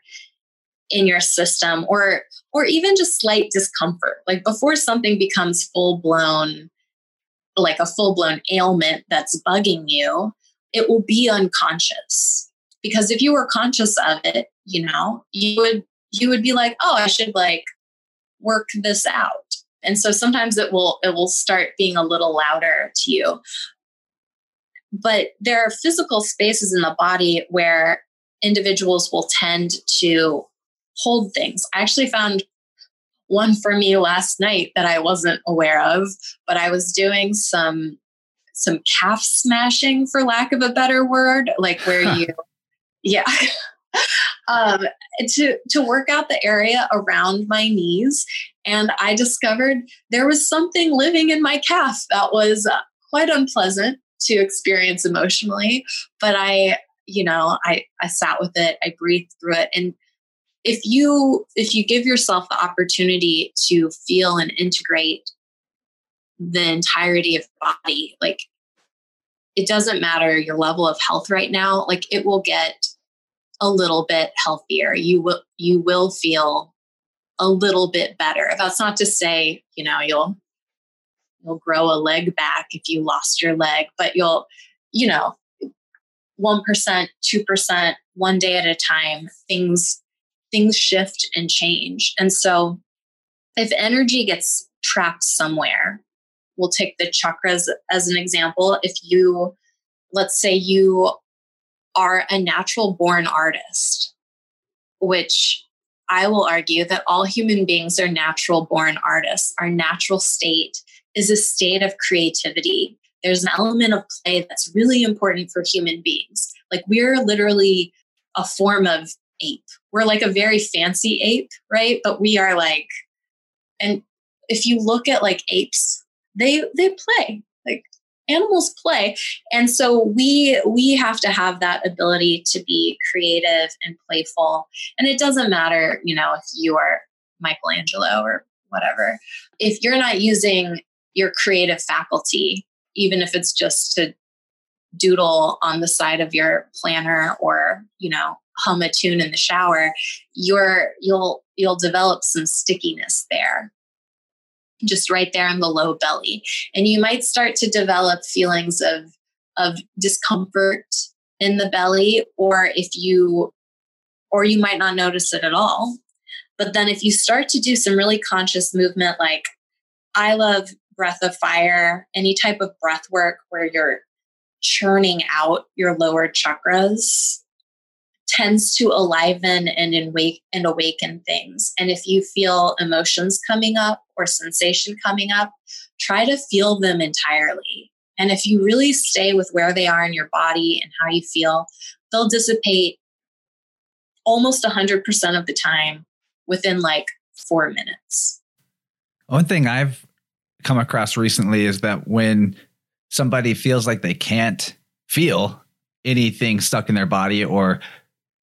in your system or or even just slight discomfort. Like before something becomes full blown like a full blown ailment that's bugging you it will be unconscious. Because if you were conscious of it you know you would you would be like oh i should like work this out. And so sometimes it will it will start being a little louder to you but there are physical spaces in the body where individuals will tend to hold things. I actually found one for me last night that I wasn't aware of, but I was doing some some calf smashing for lack of a better word, like where you yeah. [laughs] um, to to work out the area around my knees and I discovered there was something living in my calf that was uh, quite unpleasant to experience emotionally, but I you know, I I sat with it, I breathed through it. And if you if you give yourself the opportunity to feel and integrate the entirety of the body like it doesn't matter your level of health right now like it will get a little bit healthier. You will you will feel a little bit better. That's not to say you know you'll you'll grow a leg back if you lost your leg but you'll you know 1% 2% one day at a time things things shift and change. And so if energy gets trapped somewhere, we'll take the chakras as an example. If you, let's say you are a natural born artist, which I will argue that all human beings are natural born artists. Our natural state is a state of creativity. There's an element of play that's really important for human beings. Like we're literally a form of ape. We're like a very fancy ape, right? But we are like, and if you look at like apes, they they play like animals play and so we we have to have that ability to be creative and playful and it doesn't matter you know if you are michelangelo or whatever if you're not using your creative faculty even if it's just to doodle on the side of your planner or you know hum a tune in the shower you're you'll you'll develop some stickiness there. Just right there in the low belly. And you might start to develop feelings of of discomfort in the belly or if you or you might not notice it at all. But then if you start to do some really conscious movement like i love breath of fire any type of breath work where you're churning out your lower chakras tends to aliven and awake and awaken things. And if you feel emotions coming up or sensation coming up, try to feel them entirely. And if you really stay with where they are in your body and how you feel, they'll dissipate almost 100% of the time within like four minutes. One thing I've come across recently is that when somebody feels like they can't feel anything stuck in their body or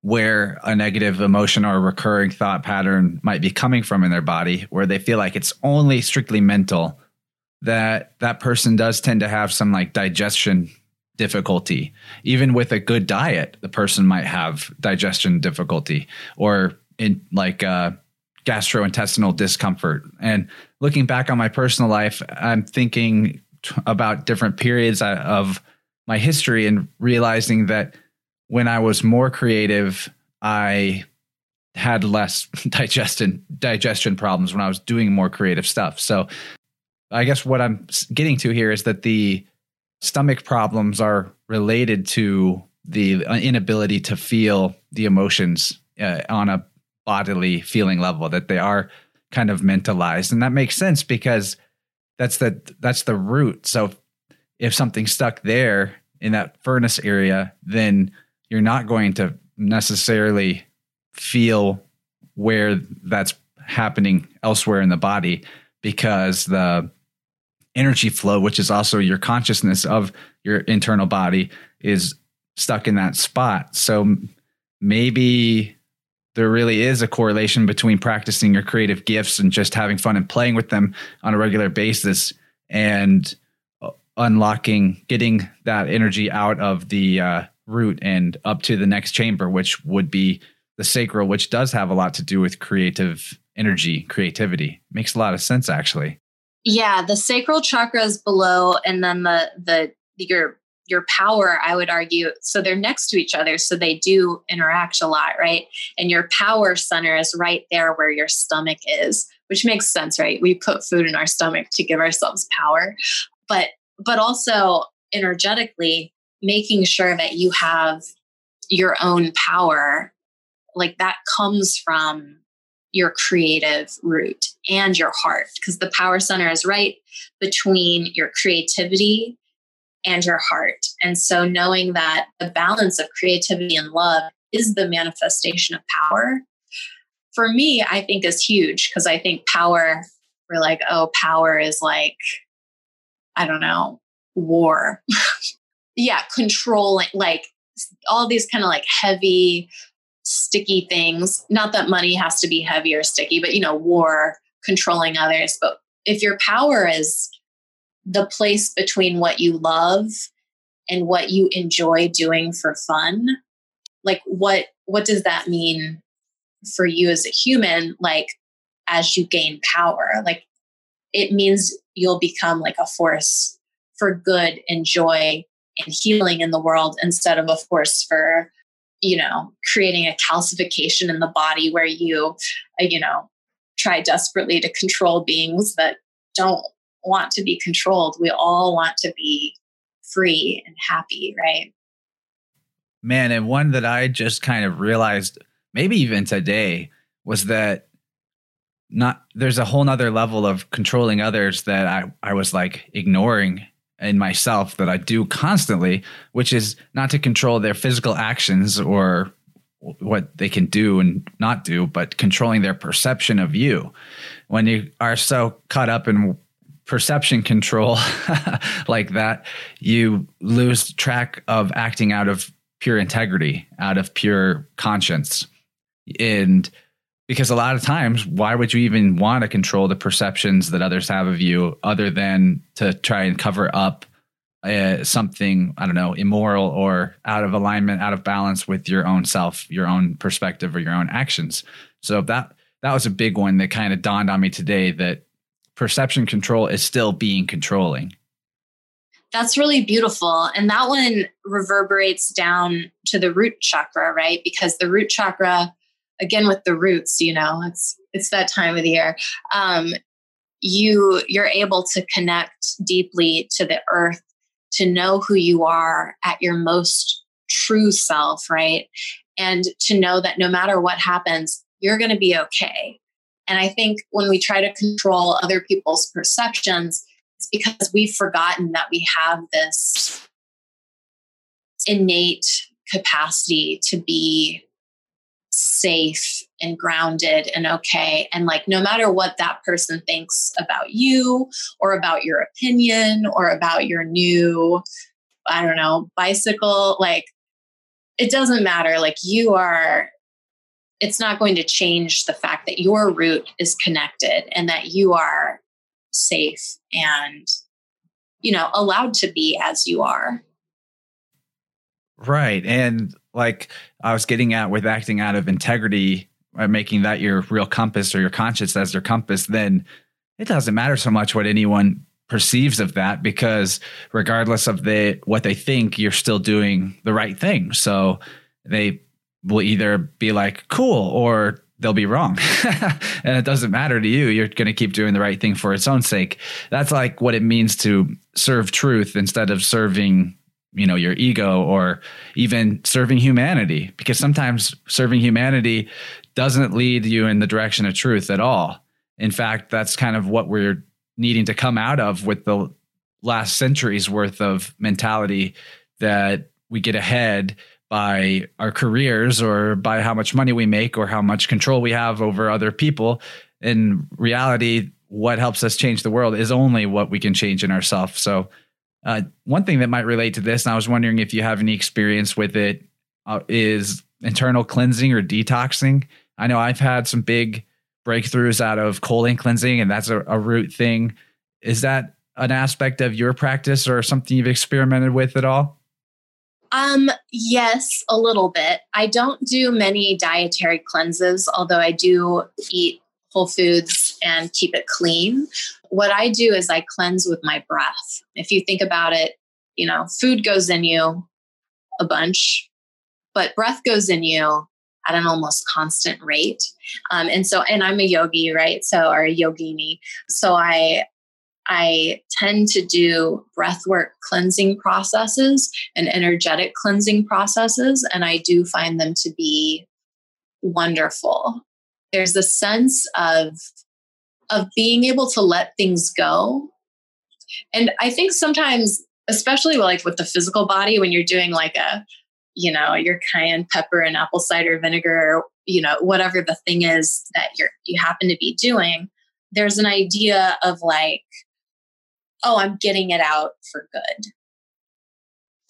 where a negative emotion or recurring thought pattern might be coming from in their body where they feel like it's only strictly mental that that person does tend to have some like digestion difficulty. Even with a good diet the person might have digestion difficulty or in like uh gastrointestinal discomfort and looking back on my personal life i'm thinking about different periods uh, of my history and realizing that when I was more creative, I had less [laughs] digestion digestion problems when I was doing more creative stuff. So I guess what I'm getting to here is that the stomach problems are related to the uh, inability to feel the emotions uh, on a bodily feeling level that they are kind of mentalized and that makes sense because that's the that's the root so if something's stuck there in that furnace area then you're not going to necessarily feel where that's happening elsewhere in the body because the energy flow, which is also your consciousness of your internal body, is stuck in that spot. So maybe there really is a correlation between practicing your creative gifts and just having fun and playing with them on a regular basis and uh, unlocking, getting that energy out of the uh, root and up to the next chamber, which would be the sacral, which does have a lot to do with creative energy, creativity. Makes a lot of sense, actually. Yeah, the sacral chakra is below, and then the the your your power, I would argue, so they're next to each other, so they do interact a lot, right? And your power center is right there where your stomach is, which makes sense, right? We put food in our stomach to give ourselves power, but but also energetically, making sure that you have your own power like that comes from your creative root and your heart because the power center is right between your creativity and your heart. And so knowing that the balance of creativity and love is the manifestation of power for me, I think is huge because I think power, we're like, oh, power is like, I don't know, war. [laughs] yeah, controlling, like all these kind of like heavy, sticky things. Not that money has to be heavy or sticky, but you know, war, controlling others. But if your power is the place between what you love and what you enjoy doing for fun, like what what does that mean for you as a human? Like as you gain power, like it means you'll become like a force for good and joy and healing in the world instead of a force for you know creating a calcification in the body where you uh, you know try desperately to control beings that don't want to be controlled we all want to be free and happy right man and one that i just kind of realized maybe even today was that not there's a whole nother level of controlling others that i i was like ignoring in myself that I do constantly, which is not to control their physical actions or what they can do and not do, but controlling their perception of you. When you are so caught up in perception control [laughs] like that, you lose track of acting out of pure integrity, out of pure conscience. And because a lot of times why would you even want to control the perceptions that others have of you other than to try and cover up uh, something i don't know immoral or out of alignment out of balance with your own self your own perspective or your own actions so that that was a big one that kind of dawned on me today that perception control is still being controlling. That's really beautiful. And that one reverberates down to the root chakra right? Because the root chakra again with the roots you know it's it's that time of the year. Um, you you're able to connect deeply to the earth to know who you are at your most true self right? And to know that no matter what happens you're going to be okay and i think when we try to control other people's perceptions it's because we've forgotten that we have this innate capacity to be safe and grounded and okay. And like, no matter what that person thinks about you or about your opinion or about your new, I don't know, bicycle, like, it doesn't matter. Like, you are, it's not going to change the fact that your root is connected and that you are safe and, you know, allowed to be as you are. Right. And like I was getting at with acting out of integrity, uh, making that your real compass or your conscience as your compass, then it doesn't matter so much what anyone perceives of that because regardless of the what they think, you're still doing the right thing. So they will either be like cool or they'll be wrong. [laughs] and it doesn't matter to you. You're going to keep doing the right thing for its own sake. That's like what it means to serve truth instead of serving you know your ego or even serving humanity because sometimes serving humanity doesn't lead you in the direction of truth at all in fact that's kind of what we're needing to come out of with the last century's worth of mentality that we get ahead by our careers or by how much money we make or how much control we have over other people in reality what helps us change the world is only what we can change in ourselves so uh, one thing that might relate to this, and I was wondering if you have any experience with it, uh, is internal cleansing or detoxing. I know I've had some big breakthroughs out of colon cleansing, and that's a, a root thing. Is that an aspect of your practice or something you've experimented with at all? Um, yes, a little bit. I don't do many dietary cleanses, although I do eat whole foods and keep it clean. What I do is I cleanse with my breath. If you think about it, you know, food goes in you a bunch, but breath goes in you at an almost constant rate. Um, and so, and I'm a yogi, right? So, or a yogini. So I, I tend to do breathwork cleansing processes and energetic cleansing processes, and I do find them to be wonderful there's a sense of of being able to let things go. And I think sometimes, especially like with the physical body, when you're doing like a, you know, your cayenne pepper and apple cider vinegar, you know, whatever the thing is that you're you happen to be doing, there's an idea of like, oh, I'm getting it out for good.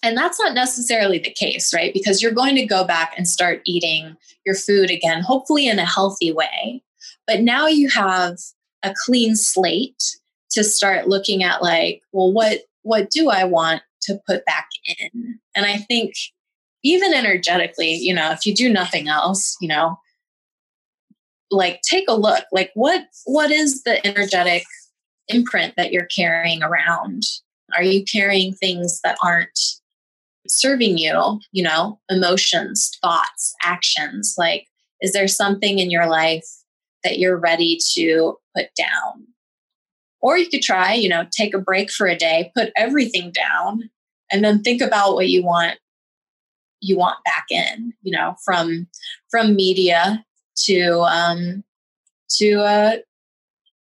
And that's not necessarily the case, right? Because you're going to go back and start eating your food again, hopefully in a healthy way. But now you have a clean slate to start looking at like, well, what what do I want to put back in? And I think even energetically, you know, if you do nothing else, you know, like take a look, like what what is the energetic imprint that you're carrying around? Are you carrying things that aren't serving you, you know, emotions, thoughts, actions? Like, is there something in your life that you're ready to put down? Or you could try, you know, take a break for a day, put everything down, and then think about what you want you want back in, you know, from from media to um to uh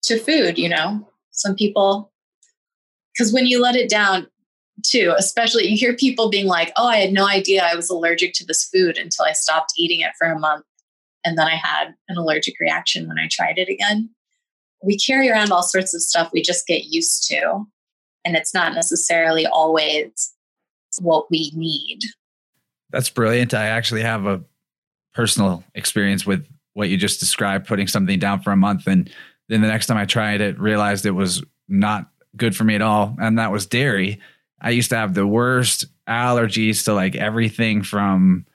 to food, you know. Some people because when you let it down, too, especially you hear people being like, oh, I had no idea I was allergic to this food until I stopped eating it for a month. And then I had an allergic reaction when I tried it again. We carry around all sorts of stuff we just get used to. And it's not necessarily always what we need. That's brilliant. I actually have a personal experience with what you just described, putting something down for a month. And then the next time I tried it, realized it was not good for me at all. And that was dairy. I used to have the worst allergies to like everything from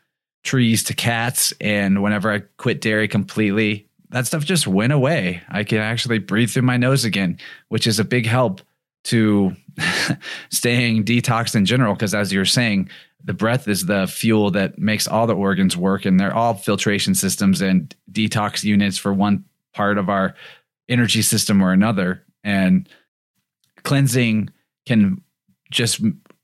trees to cats. And whenever I quit dairy completely, that stuff just went away. I can actually breathe through my nose again, which is a big help to [laughs] staying detoxed in general. Because as you're saying, the breath is the fuel that makes all the organs work, and they're all filtration systems and detox units for one part of our energy system or another. And cleansing can just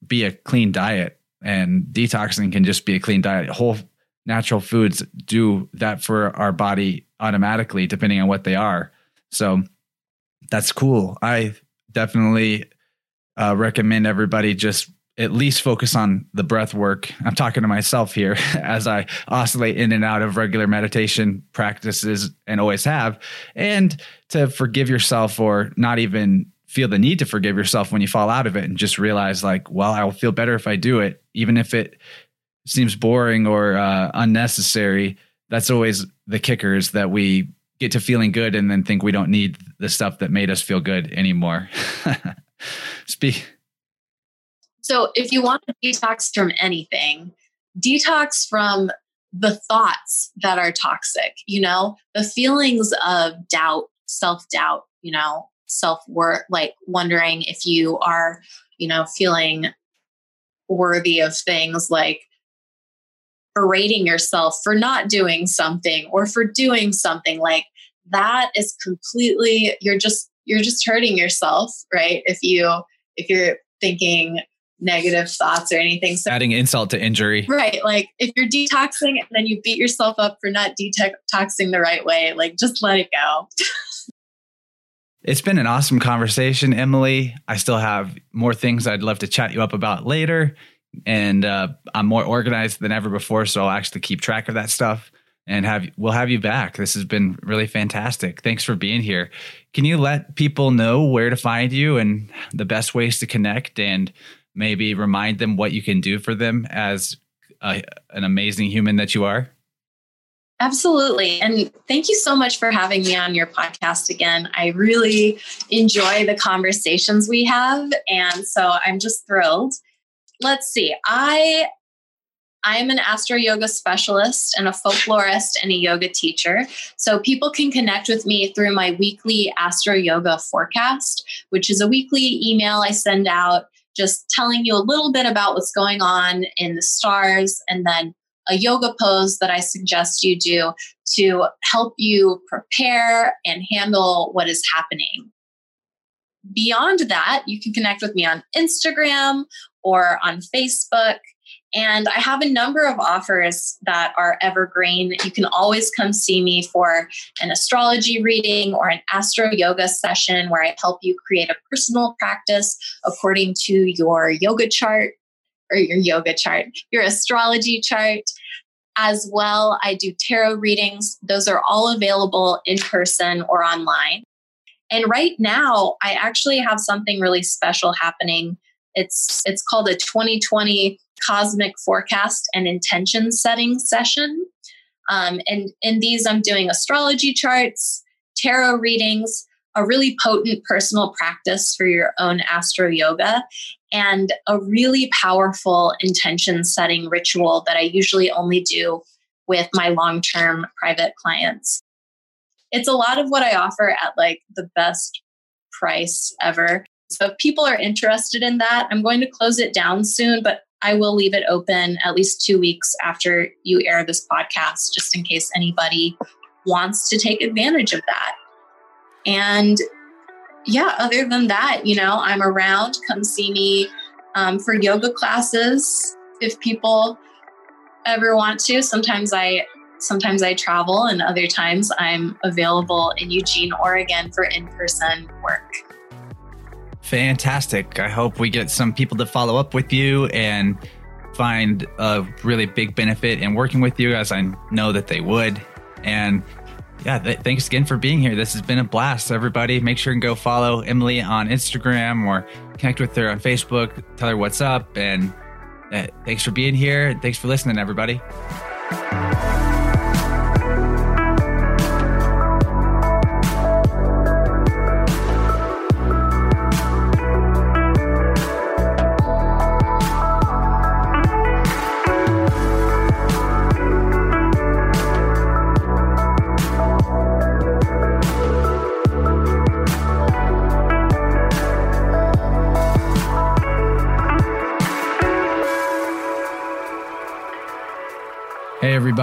be a clean diet and detoxing can just be a clean diet. Whole natural foods do that for our body automatically, depending on what they are. So that's cool. I definitely uh, recommend everybody just at least focus on the breath work. I'm talking to myself here [laughs] as I oscillate in and out of regular meditation practices and always have, and to forgive yourself or not even feel the need to forgive yourself when you fall out of it and just realize like well i will feel better if i do it even if it seems boring or uh, unnecessary. That's always the kicker is that we get to feeling good and then think we don't need the stuff that made us feel good anymore. [laughs] Speak so if you want to detox from anything detox from the thoughts that are toxic you know the feelings of doubt self-doubt you know self worth, like wondering if you are, you know, feeling worthy of things like berating yourself for not doing something or for doing something like that is completely you're just you're just hurting yourself right? If you if you're thinking negative thoughts or anything so adding insult to injury right like if you're detoxing and then you beat yourself up for not detoxing the right way like just let it go It's been an awesome conversation, Emily. I still have more things I'd love to chat you up about later. And uh, I'm more organized than ever before, so I'll actually keep track of that stuff and have we'll have you back. This has been really fantastic. Thanks for being here. Can you let people know where to find you and the best ways to connect and maybe remind them what you can do for them as a, an amazing human that you are? Absolutely. And thank you so much for having me on your podcast again. I really enjoy the conversations we have. And so I'm just thrilled. Let's see. I I am an astro yoga specialist and a folklorist and a yoga teacher. So people can connect with me through my weekly astro yoga forecast, which is a weekly email I send out just telling you a little bit about what's going on in the stars and then a yoga pose that I suggest you do to help you prepare and handle what is happening. Beyond that, you can connect with me on Instagram or on Facebook. And I have a number of offers that are evergreen. You can always come see me for an astrology reading or an astro yoga session where I help you create a personal practice according to your yoga chart or your yoga chart, your astrology chart. As well, I do tarot readings. Those are all available in person or online. And right now, I actually have something really special happening. It's it's called a 2020 cosmic forecast and intention setting session. Um, and in these, I'm doing astrology charts, tarot readings, a really potent personal practice for your own astro yoga, and a really powerful intention setting ritual that I usually only do with my long term private clients. It's a lot of what I offer at like the best price ever. So if people are interested in that, I'm going to close it down soon, but I will leave it open at least two weeks after you air this podcast, just in case anybody wants to take advantage of that. And yeah, other than that, you know, I'm around. Come see me um, for yoga classes if people ever want to. Sometimes I sometimes I travel, and other times I'm available in Eugene, Oregon for in-person work. Fantastic. I hope we get some people to follow up with you and find a really big benefit in working with you, as I know that they would. And yeah, th- thanks again for being here. This has been a blast, everybody. Make sure and go follow Emily on Instagram or connect with her on Facebook. Tell her what's up. And uh, thanks for being here. Thanks for listening, everybody.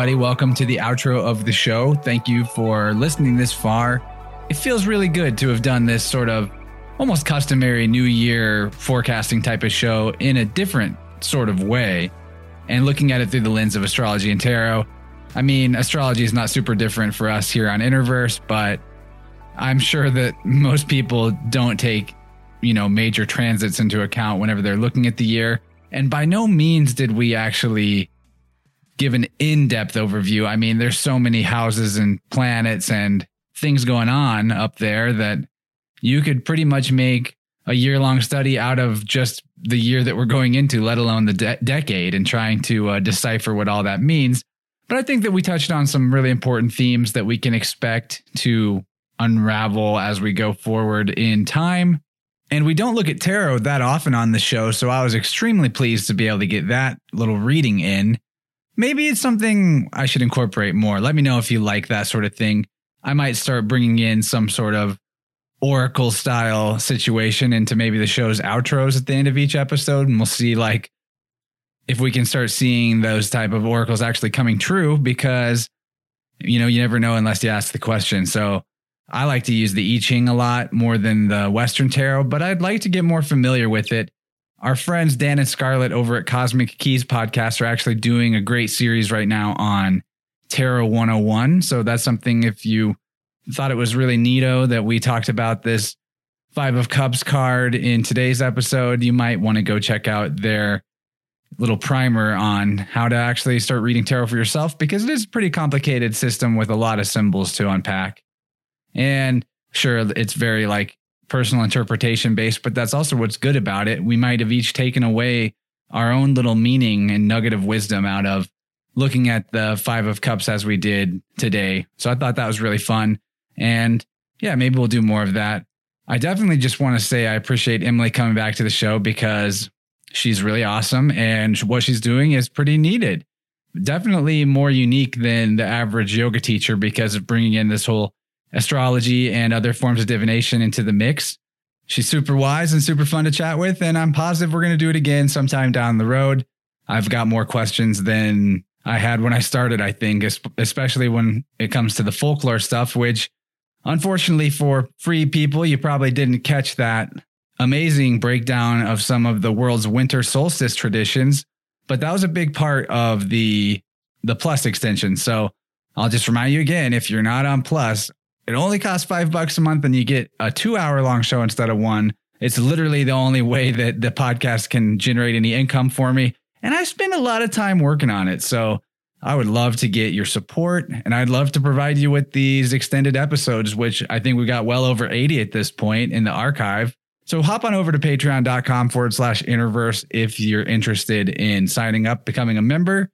Everybody. Welcome to the outro of the show. Thank you for listening this far. It feels really good to have done this sort of almost customary New Year forecasting type of show in a different sort of way and looking at it through the lens of astrology and tarot. I mean, astrology is not super different for us here on Innerverse, but I'm sure that most people don't take, you know, major transits into account whenever they're looking at the year. And by no means did we actually give an in-depth overview. I mean, there's so many houses and planets and things going on up there that you could pretty much make a year-long study out of just the year that we're going into, let alone the de- decade, and trying to uh, decipher what all that means. But I think that we touched on some really important themes that we can expect to unravel as we go forward in time. And we don't look at tarot that often on the show, so I was extremely pleased to be able to get that little reading in. Maybe it's something I should incorporate more. Let me know if you like that sort of thing. I might start bringing in some sort of oracle style situation into maybe the show's outros at the end of each episode and we'll see like if we can start seeing those type of oracles actually coming true because you know you never know unless you ask the question so i like to use the i ching a lot more than the western tarot but i'd like to get more familiar with it our friends Dan and Scarlett over at Cosmic Keys podcast are actually doing a great series right now on Tarot 101. So that's something if you thought it was really neato that we talked about this Five of Cups card in today's episode, you might want to go check out their little primer on how to actually start reading tarot for yourself because it is a pretty complicated system with a lot of symbols to unpack. And sure, it's very like personal interpretation based, but that's also what's good about it. We might have each taken away our own little meaning and nugget of wisdom out of looking at the Five of Cups as we did today. So I thought that was really fun. And yeah, maybe we'll do more of that. I definitely just want to say I appreciate Emily coming back to the show because she's really awesome and what she's doing is pretty needed. Definitely more unique than the average yoga teacher because of bringing in this whole astrology and other forms of divination into the mix. She's super wise and super fun to chat with, and I'm positive we're going to do it again sometime down the road. I've got more questions than I had when I started, I think, especially when it comes to the folklore stuff, which unfortunately for free people, you probably didn't catch that amazing breakdown of some of the world's winter solstice traditions. But that was a big part of the the plus extension. So I'll just remind you again, if you're not on plus, it only costs five bucks a month and you get a two hour long show instead of one. It's literally the only way that the podcast can generate any income for me. And I spend a lot of time working on it. So I would love to get your support and I'd love to provide you with these extended episodes, which I think we got well over 80 at this point in the archive. So hop on over to patreon.com forward slash innerverse if you're interested in signing up, becoming a member.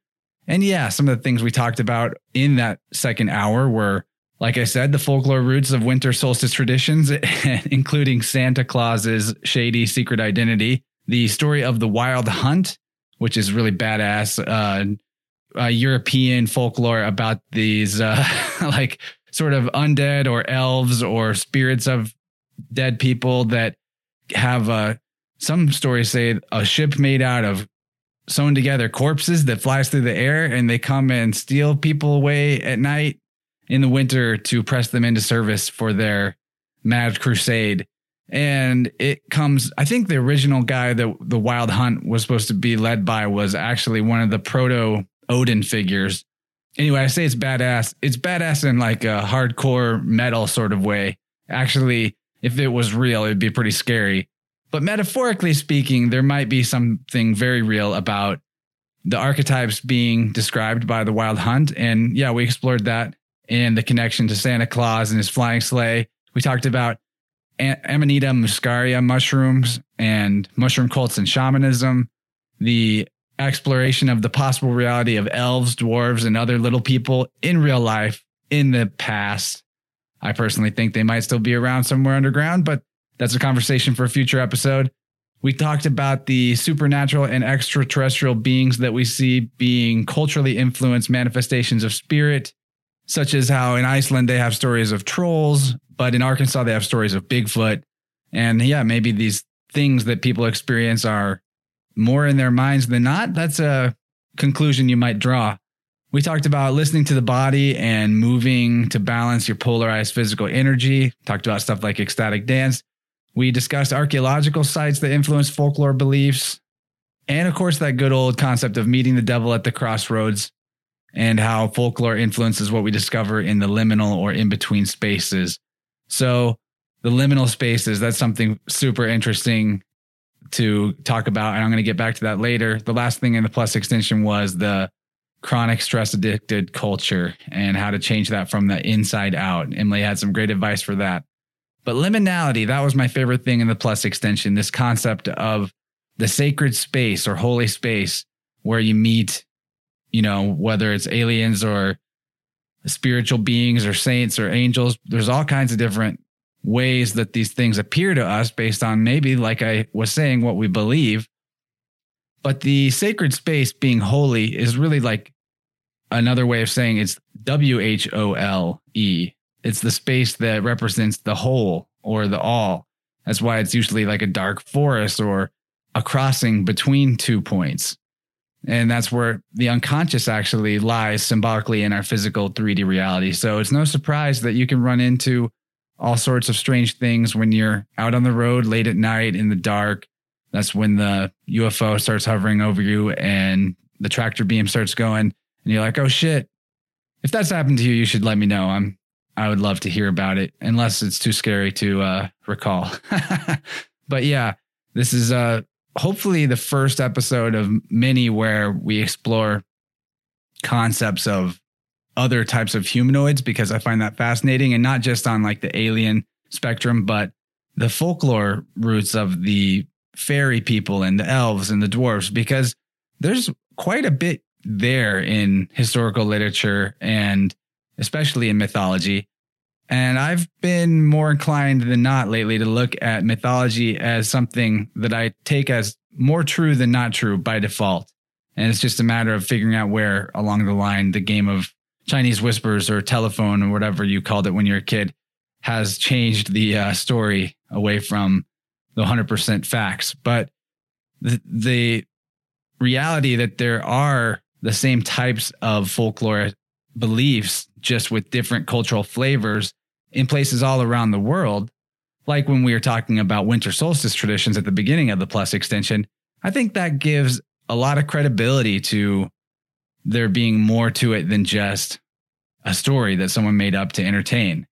And yeah, some of the things we talked about in that second hour were, like I said, the folklore roots of winter solstice traditions, [laughs] including Santa Claus's shady secret identity, the story of the wild hunt, which is really badass, uh, uh, European folklore about these uh, [laughs] like sort of undead or elves or spirits of dead people that have uh, some stories say a ship made out of sewn together corpses that flies through the air and they come and steal people away at night in the winter to press them into service for their mad crusade. And it comes i think the original guy that the wild hunt was supposed to be led by was actually one of the proto odin figures. Anyway i say it's badass. It's badass in like a hardcore metal sort of way. Actually if it was real it'd be pretty scary. But metaphorically speaking there might be something very real about the archetypes being described by the wild hunt. And yeah we explored that and the connection to santa claus and his flying sleigh we talked about Amanita muscaria mushrooms and mushroom cults and shamanism, the exploration of the possible reality of elves, dwarves, and other little people in real life in the past. I personally think they might still be around somewhere underground, but that's a conversation for a future episode. We talked about the supernatural and extraterrestrial beings that we see being culturally influenced manifestations of spirit, such as how in Iceland they have stories of trolls, but in Arkansas, they have stories of Bigfoot. And yeah, maybe these things that people experience are more in their minds than not. That's a conclusion you might draw. We talked about listening to the body and moving to balance your polarized physical energy. Talked about stuff like ecstatic dance. We discussed archaeological sites that influence folklore beliefs. And of course, that good old concept of meeting the devil at the crossroads and how folklore influences what we discover in the liminal or in between spaces. So the liminal spaces, that's something super interesting to talk about. And I'm going to get back to that later. The last thing in the plus extension was the chronic stress addicted culture and how to change that from the inside out. Emily had some great advice for that. But liminality, that was my favorite thing in the plus extension. This concept of the sacred space or holy space where you meet, you know, whether it's aliens or spiritual beings or saints or angels. There's all kinds of different ways that these things appear to us based on maybe, like I was saying, what we believe. But the sacred space being holy is really like another way of saying it's W H O L E. It's the space that represents the whole or the all. That's why it's usually like a dark forest or a crossing between two points. And that's where the unconscious actually lies symbolically in our physical 3D reality. So it's no surprise that you can run into all sorts of strange things when you're out on the road late at night in the dark. That's when the UFO starts hovering over you and the tractor beam starts going and you're like, "Oh shit." If that's happened to you, you should let me know. I'm I would love to hear about it unless it's too scary to uh recall. [laughs] but yeah, this is uh hopefully the first episode of many where we explore concepts of other types of humanoids because I find that fascinating and not just on like the alien spectrum, but the folklore roots of the fairy people and the elves and the dwarves because there's quite a bit there in historical literature and especially in mythology and I've been more inclined than not lately to look at mythology as something that I take as more true than not true by default. And it's just a matter of figuring out where along the line the game of Chinese whispers or telephone or whatever you called it when you're a kid has changed the uh, story away from the 100% facts. But the, the reality that there are the same types of folklore beliefs, just with different cultural flavors, in places all around the world, like when we were talking about winter solstice traditions at the beginning of the plus extension, I think that gives a lot of credibility to there being more to it than just a story that someone made up to entertain.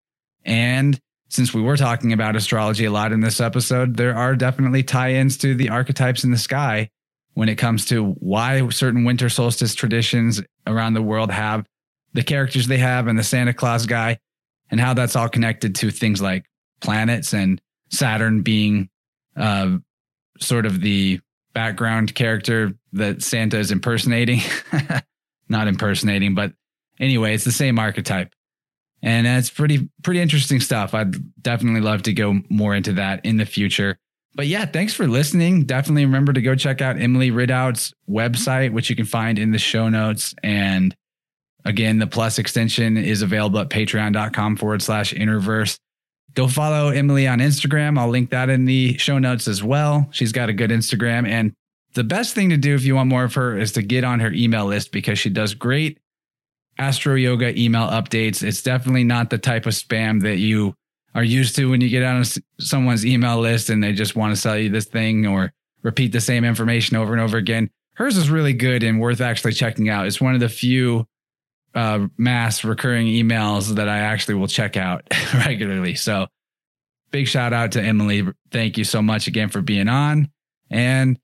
And since we were talking about astrology a lot in this episode, there are definitely tie ins to the archetypes in the sky when it comes to why certain winter solstice traditions around the world have the characters they have and the Santa Claus guy, and how that's all connected to things like planets and Saturn being uh, sort of the background character that Santa is impersonating. [laughs] Not impersonating, but anyway, it's the same archetype. And it's pretty pretty interesting stuff. I'd definitely love to go more into that in the future. But yeah, thanks for listening. Definitely remember to go check out Emily Ridout's website, which you can find in the show notes. And again, the plus extension is available at patreon.com forward slash innerverse. Go follow Emily on Instagram. I'll link that in the show notes as well. She's got a good Instagram. And the best thing to do if you want more of her is to get on her email list because she does great astro yoga email updates. It's definitely not the type of spam that you are used to when you get on someone's email list and they just want to sell you this thing or repeat the same information over and over again. Hers is really good and worth actually checking out. It's one of the few uh, mass recurring emails that I actually will check out [laughs] regularly. So, big shout out to Emily. Thank you so much again for being on. And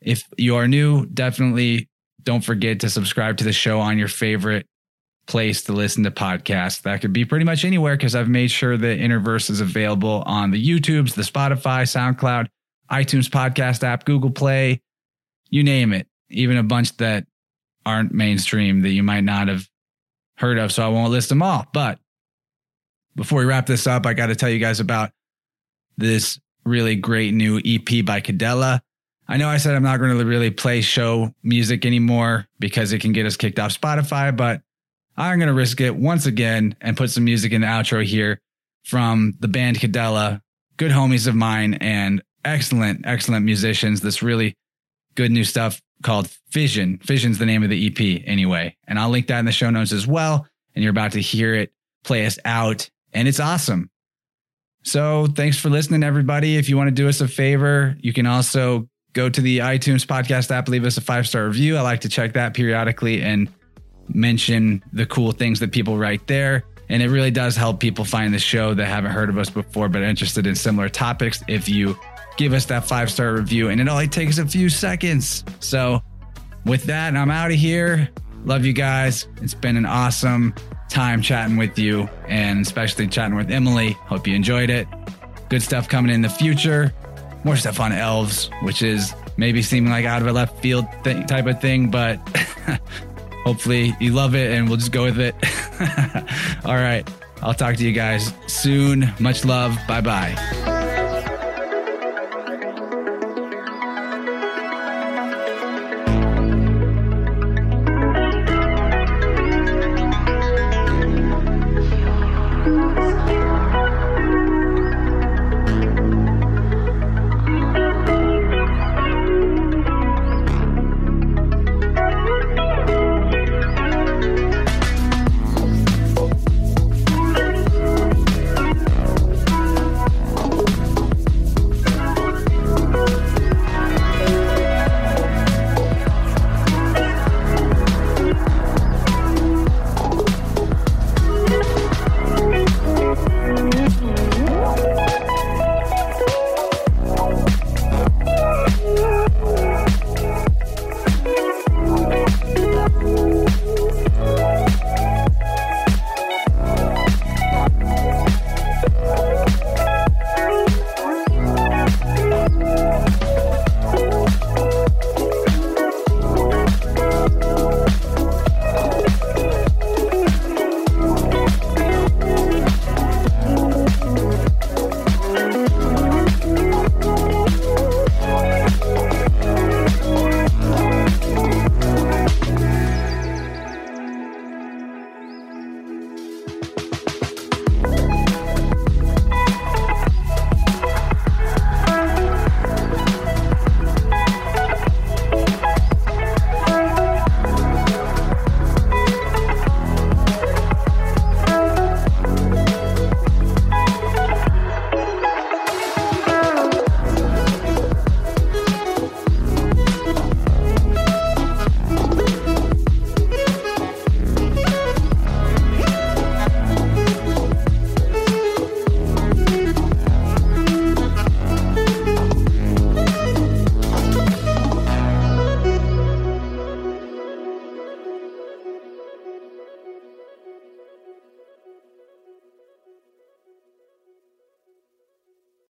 if you are new, definitely don't forget to subscribe to the show on your favorite place to listen to podcasts. That could be pretty much anywhere because I've made sure the Innerverse is available on the YouTubes, the Spotify, SoundCloud, iTunes podcast app, Google Play, you name it. Even a bunch that aren't mainstream that you might not have heard of. So I won't list them all. But before we wrap this up, I got to tell you guys about this really great new EP by Cadella. I know I said I'm not going to really play show music anymore because it can get us kicked off Spotify, but I'm going to risk it once again and put some music in the outro here from the band Cadella, good homies of mine and excellent, excellent musicians. This really good new stuff called Fission. Fission's the name of the EP anyway. And I'll link that in the show notes as well. And you're about to hear it play us out. And it's awesome. So thanks for listening, everybody. If you want to do us a favor, you can also go to the iTunes podcast app, leave us a five star review. I like to check that periodically and mention the cool things that people write there. And it really does help people find the show that haven't heard of us before but are interested in similar topics if you give us that five star review. And it only takes a few seconds. So, with that, I'm out of here. Love you guys. It's been an awesome time chatting with you and especially chatting with Emily. Hope you enjoyed it. Good stuff coming in the future. More stuff on elves, which is maybe seeming like out of a left field type of thing, but [laughs] hopefully you love it and we'll just go with it. [laughs] All right. I'll talk to you guys soon. Much love. Bye bye.